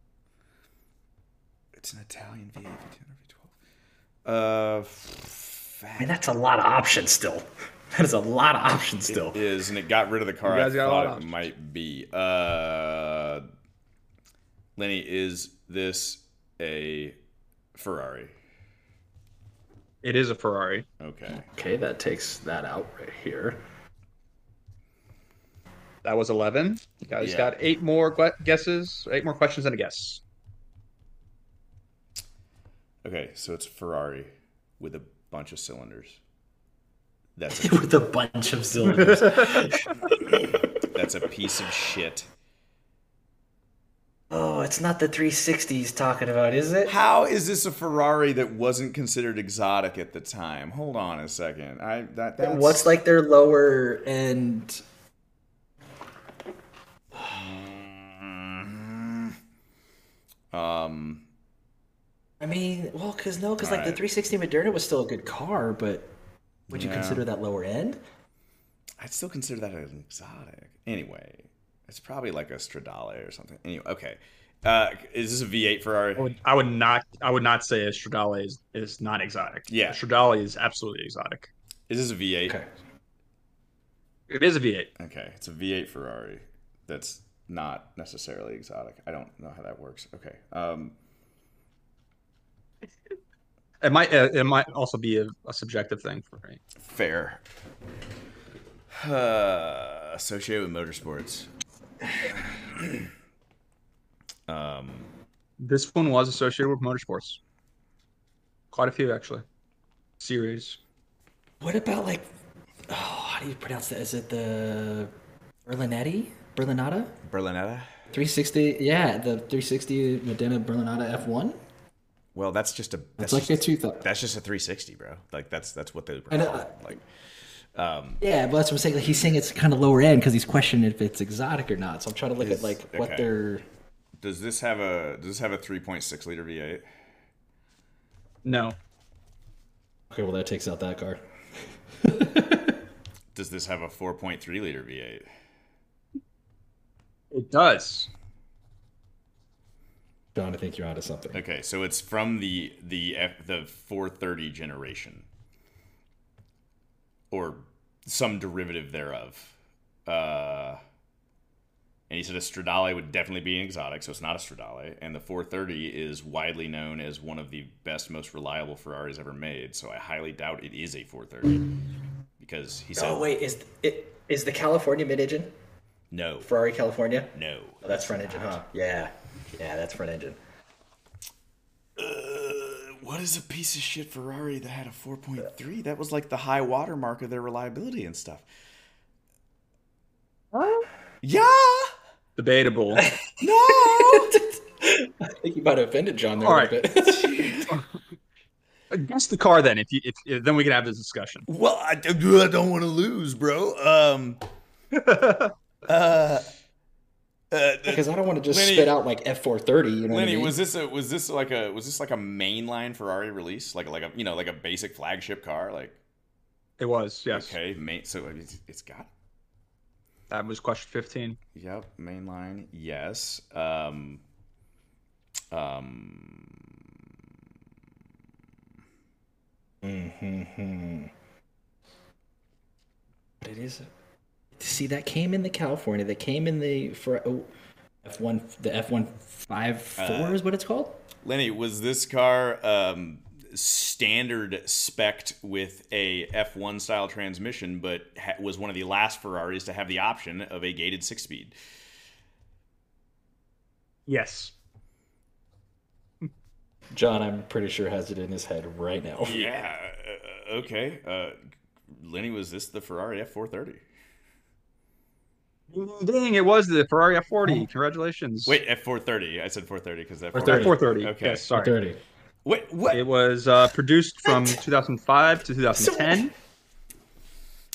It's an Italian V8, V10, or V12. Uh, I mean, that's a lot of options still. (laughs) That is a lot of options still. It is, and it got rid of the car You I guys got a lot thought of it might be. Uh, Lenny, is this a Ferrari? It is a Ferrari. Okay. Okay, that takes that out right here. That was 11. You guys Yeah. got eight more guesses, eight more questions and a guess. Okay, so it's Ferrari with a bunch of cylinders. That's (laughs) a, With a bunch of cylinders. (laughs) that's a piece of shit. oh, it's not the 360 he's talking about, is it? How is this a Ferrari that wasn't considered exotic at the time? Hold on a second. I that that's, What's like their lower end? (sighs) um I mean, well, because no, because like the 360 Modena was still a good car, but would you Yeah. consider that lower end? I'd still consider that an exotic. Anyway, it's probably like a Stradale or something. Anyway, okay. Uh, is this a V8 Ferrari? I would, I would not. I would not say a Stradale is, is not exotic. Yeah. a Stradale is absolutely exotic. Is this a V8? Okay. It is a V8. Okay, it's a V8 Ferrari. That's not necessarily exotic. I don't know how that works. Okay. Um, It might. Uh, it might also be a, a subjective thing for me. fair. Uh, associated with motorsports. (sighs) um, This one was associated with motorsports. Quite a few actually. Series. What about like, oh, how do you pronounce that? Is it the Berlinetti? Berlinata? Berlinetta. 360? Yeah, the 360 Modena Berlinata F1. Well, that's just a. It's That's like a just, 2000. that's just a 360, bro. Like that's that's what they were I know. called. Like, um, Yeah, but that's what I'm saying. Like, he's saying it's kind of lower end because he's questioning if it's exotic or not. So I'm trying to look Is- at like what okay. they're. does this have a does this have a 3.6 liter V8? No. Okay, well that takes out that car. (laughs) Does this have a 4.3 liter V8? It does. John, I think you're onto something. Okay, so it's from the the F, the 430 generation, or some derivative thereof. Uh, and he said a Stradale would definitely be an exotic, so it's not a Stradale. And the 430 is widely known as one of the best, most reliable Ferraris ever made. So I highly doubt it is a 430 because he said Oh wait, is it is the California mid engine no, Ferrari California? no. Oh, that's front engine, huh? Yeah, yeah, that's front engine. Uh, what is a piece of shit Ferrari that had a 4.3? That was like the high water mark of their reliability and stuff. Huh? Yeah. Debatable. (laughs) No. (laughs) I think you might have offended John there All a bit. (laughs) Guess the car then. If you, if, if then we can have this discussion. well, I, I don't want to lose, bro. Um. Uh. Uh, (laughs) Because I don't want to just Lenny- spit out like F four thirty. You know what I mean? was this a was this like a was this like a mainline Ferrari release, like like a you know like a basic flagship car, like It was, yes. okay, main, so it's, it's got That was question 15. Yep, mainline. Yes. Um, um, Mm-hmm. But it is. See, that came in the California. That came in the for oh, F one. The F one five four is what it's called. Lenny, was this car um, standard spec'd with a F1 style transmission, but ha- was one of the last Ferraris to have the option of a gated six speed? Yes. John, I'm pretty sure has it in his head right now. Yeah. Uh, okay. Uh, Lenny, was this the Ferrari F430? Dang, it was the Ferrari F40. Congratulations. Wait, F430. I said 430 because that 430. F430. Okay. Yes, sorry. Thirty. Wait, what? It was uh, produced from 2005 to 2010.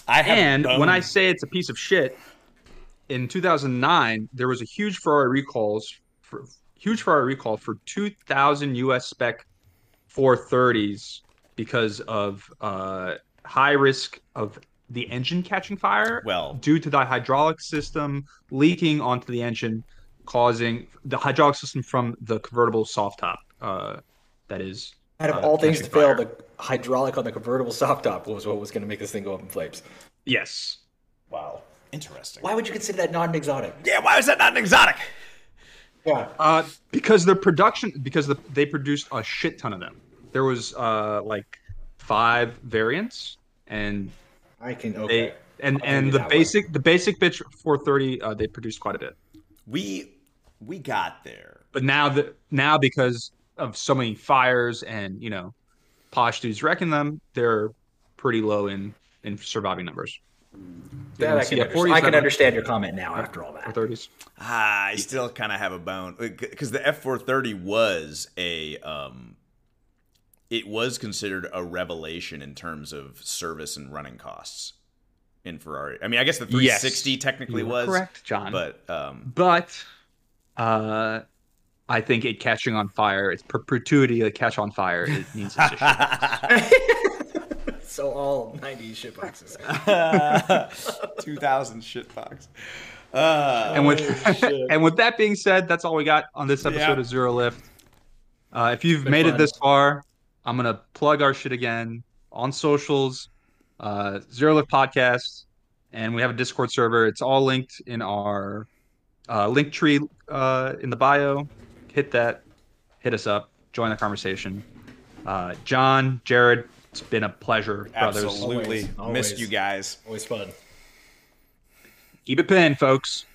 I have And when I say it's a piece of shit, in 2009 there was a huge Ferrari recalls, for, huge Ferrari recall for 2,000 US spec 430s because of uh, high risk of the engine catching fire. Well- due to the hydraulic system leaking onto the engine, causing the hydraulic system from the convertible soft top. Uh, that is. Out of uh, all things to catching fail, the hydraulic on the convertible soft top was what was going to make this thing go up in flames. yes. Wow. Interesting. Why would you consider that non-exotic? Yeah, why is that not an exotic? Yeah. Uh, because the production, because the, they produced a shit ton of them. There was uh like five variants, and I can. they Okay. and I'll and the that one. basic the basic bitch 430 uh, they produced quite a bit. We we got there. But now that now because of so many fires and you know posh dudes wrecking them, they're pretty low in in surviving numbers. That I can, a understand. 40s I can understand your comment now after all that. 430s. Ah, I still kind of have a bone because the F four thirty was a um, it was considered a revelation in terms of service and running costs in Ferrari. I mean, I guess the three sixty technically was correct, John. but um, but uh, I think it catching on fire, its perpetuity to catch on fire, it needs this issue. So all 90s shitboxes. (laughs) two thousand shitbox. Uh, and with (laughs) and with that being said, that's all we got on this episode Yeah. of Zero Lift. Uh, if you've made fun. it this far, I'm gonna plug our shit again on socials, uh, Zero Lift Podcast, and we have a Discord server. It's all linked in our uh, link tree uh, in the bio. Hit that, hit us up, join the conversation. Uh, John, Jared, it's been a pleasure, brothers. absolutely Always, always. missed you guys. Always fun. Keep it pinned, folks.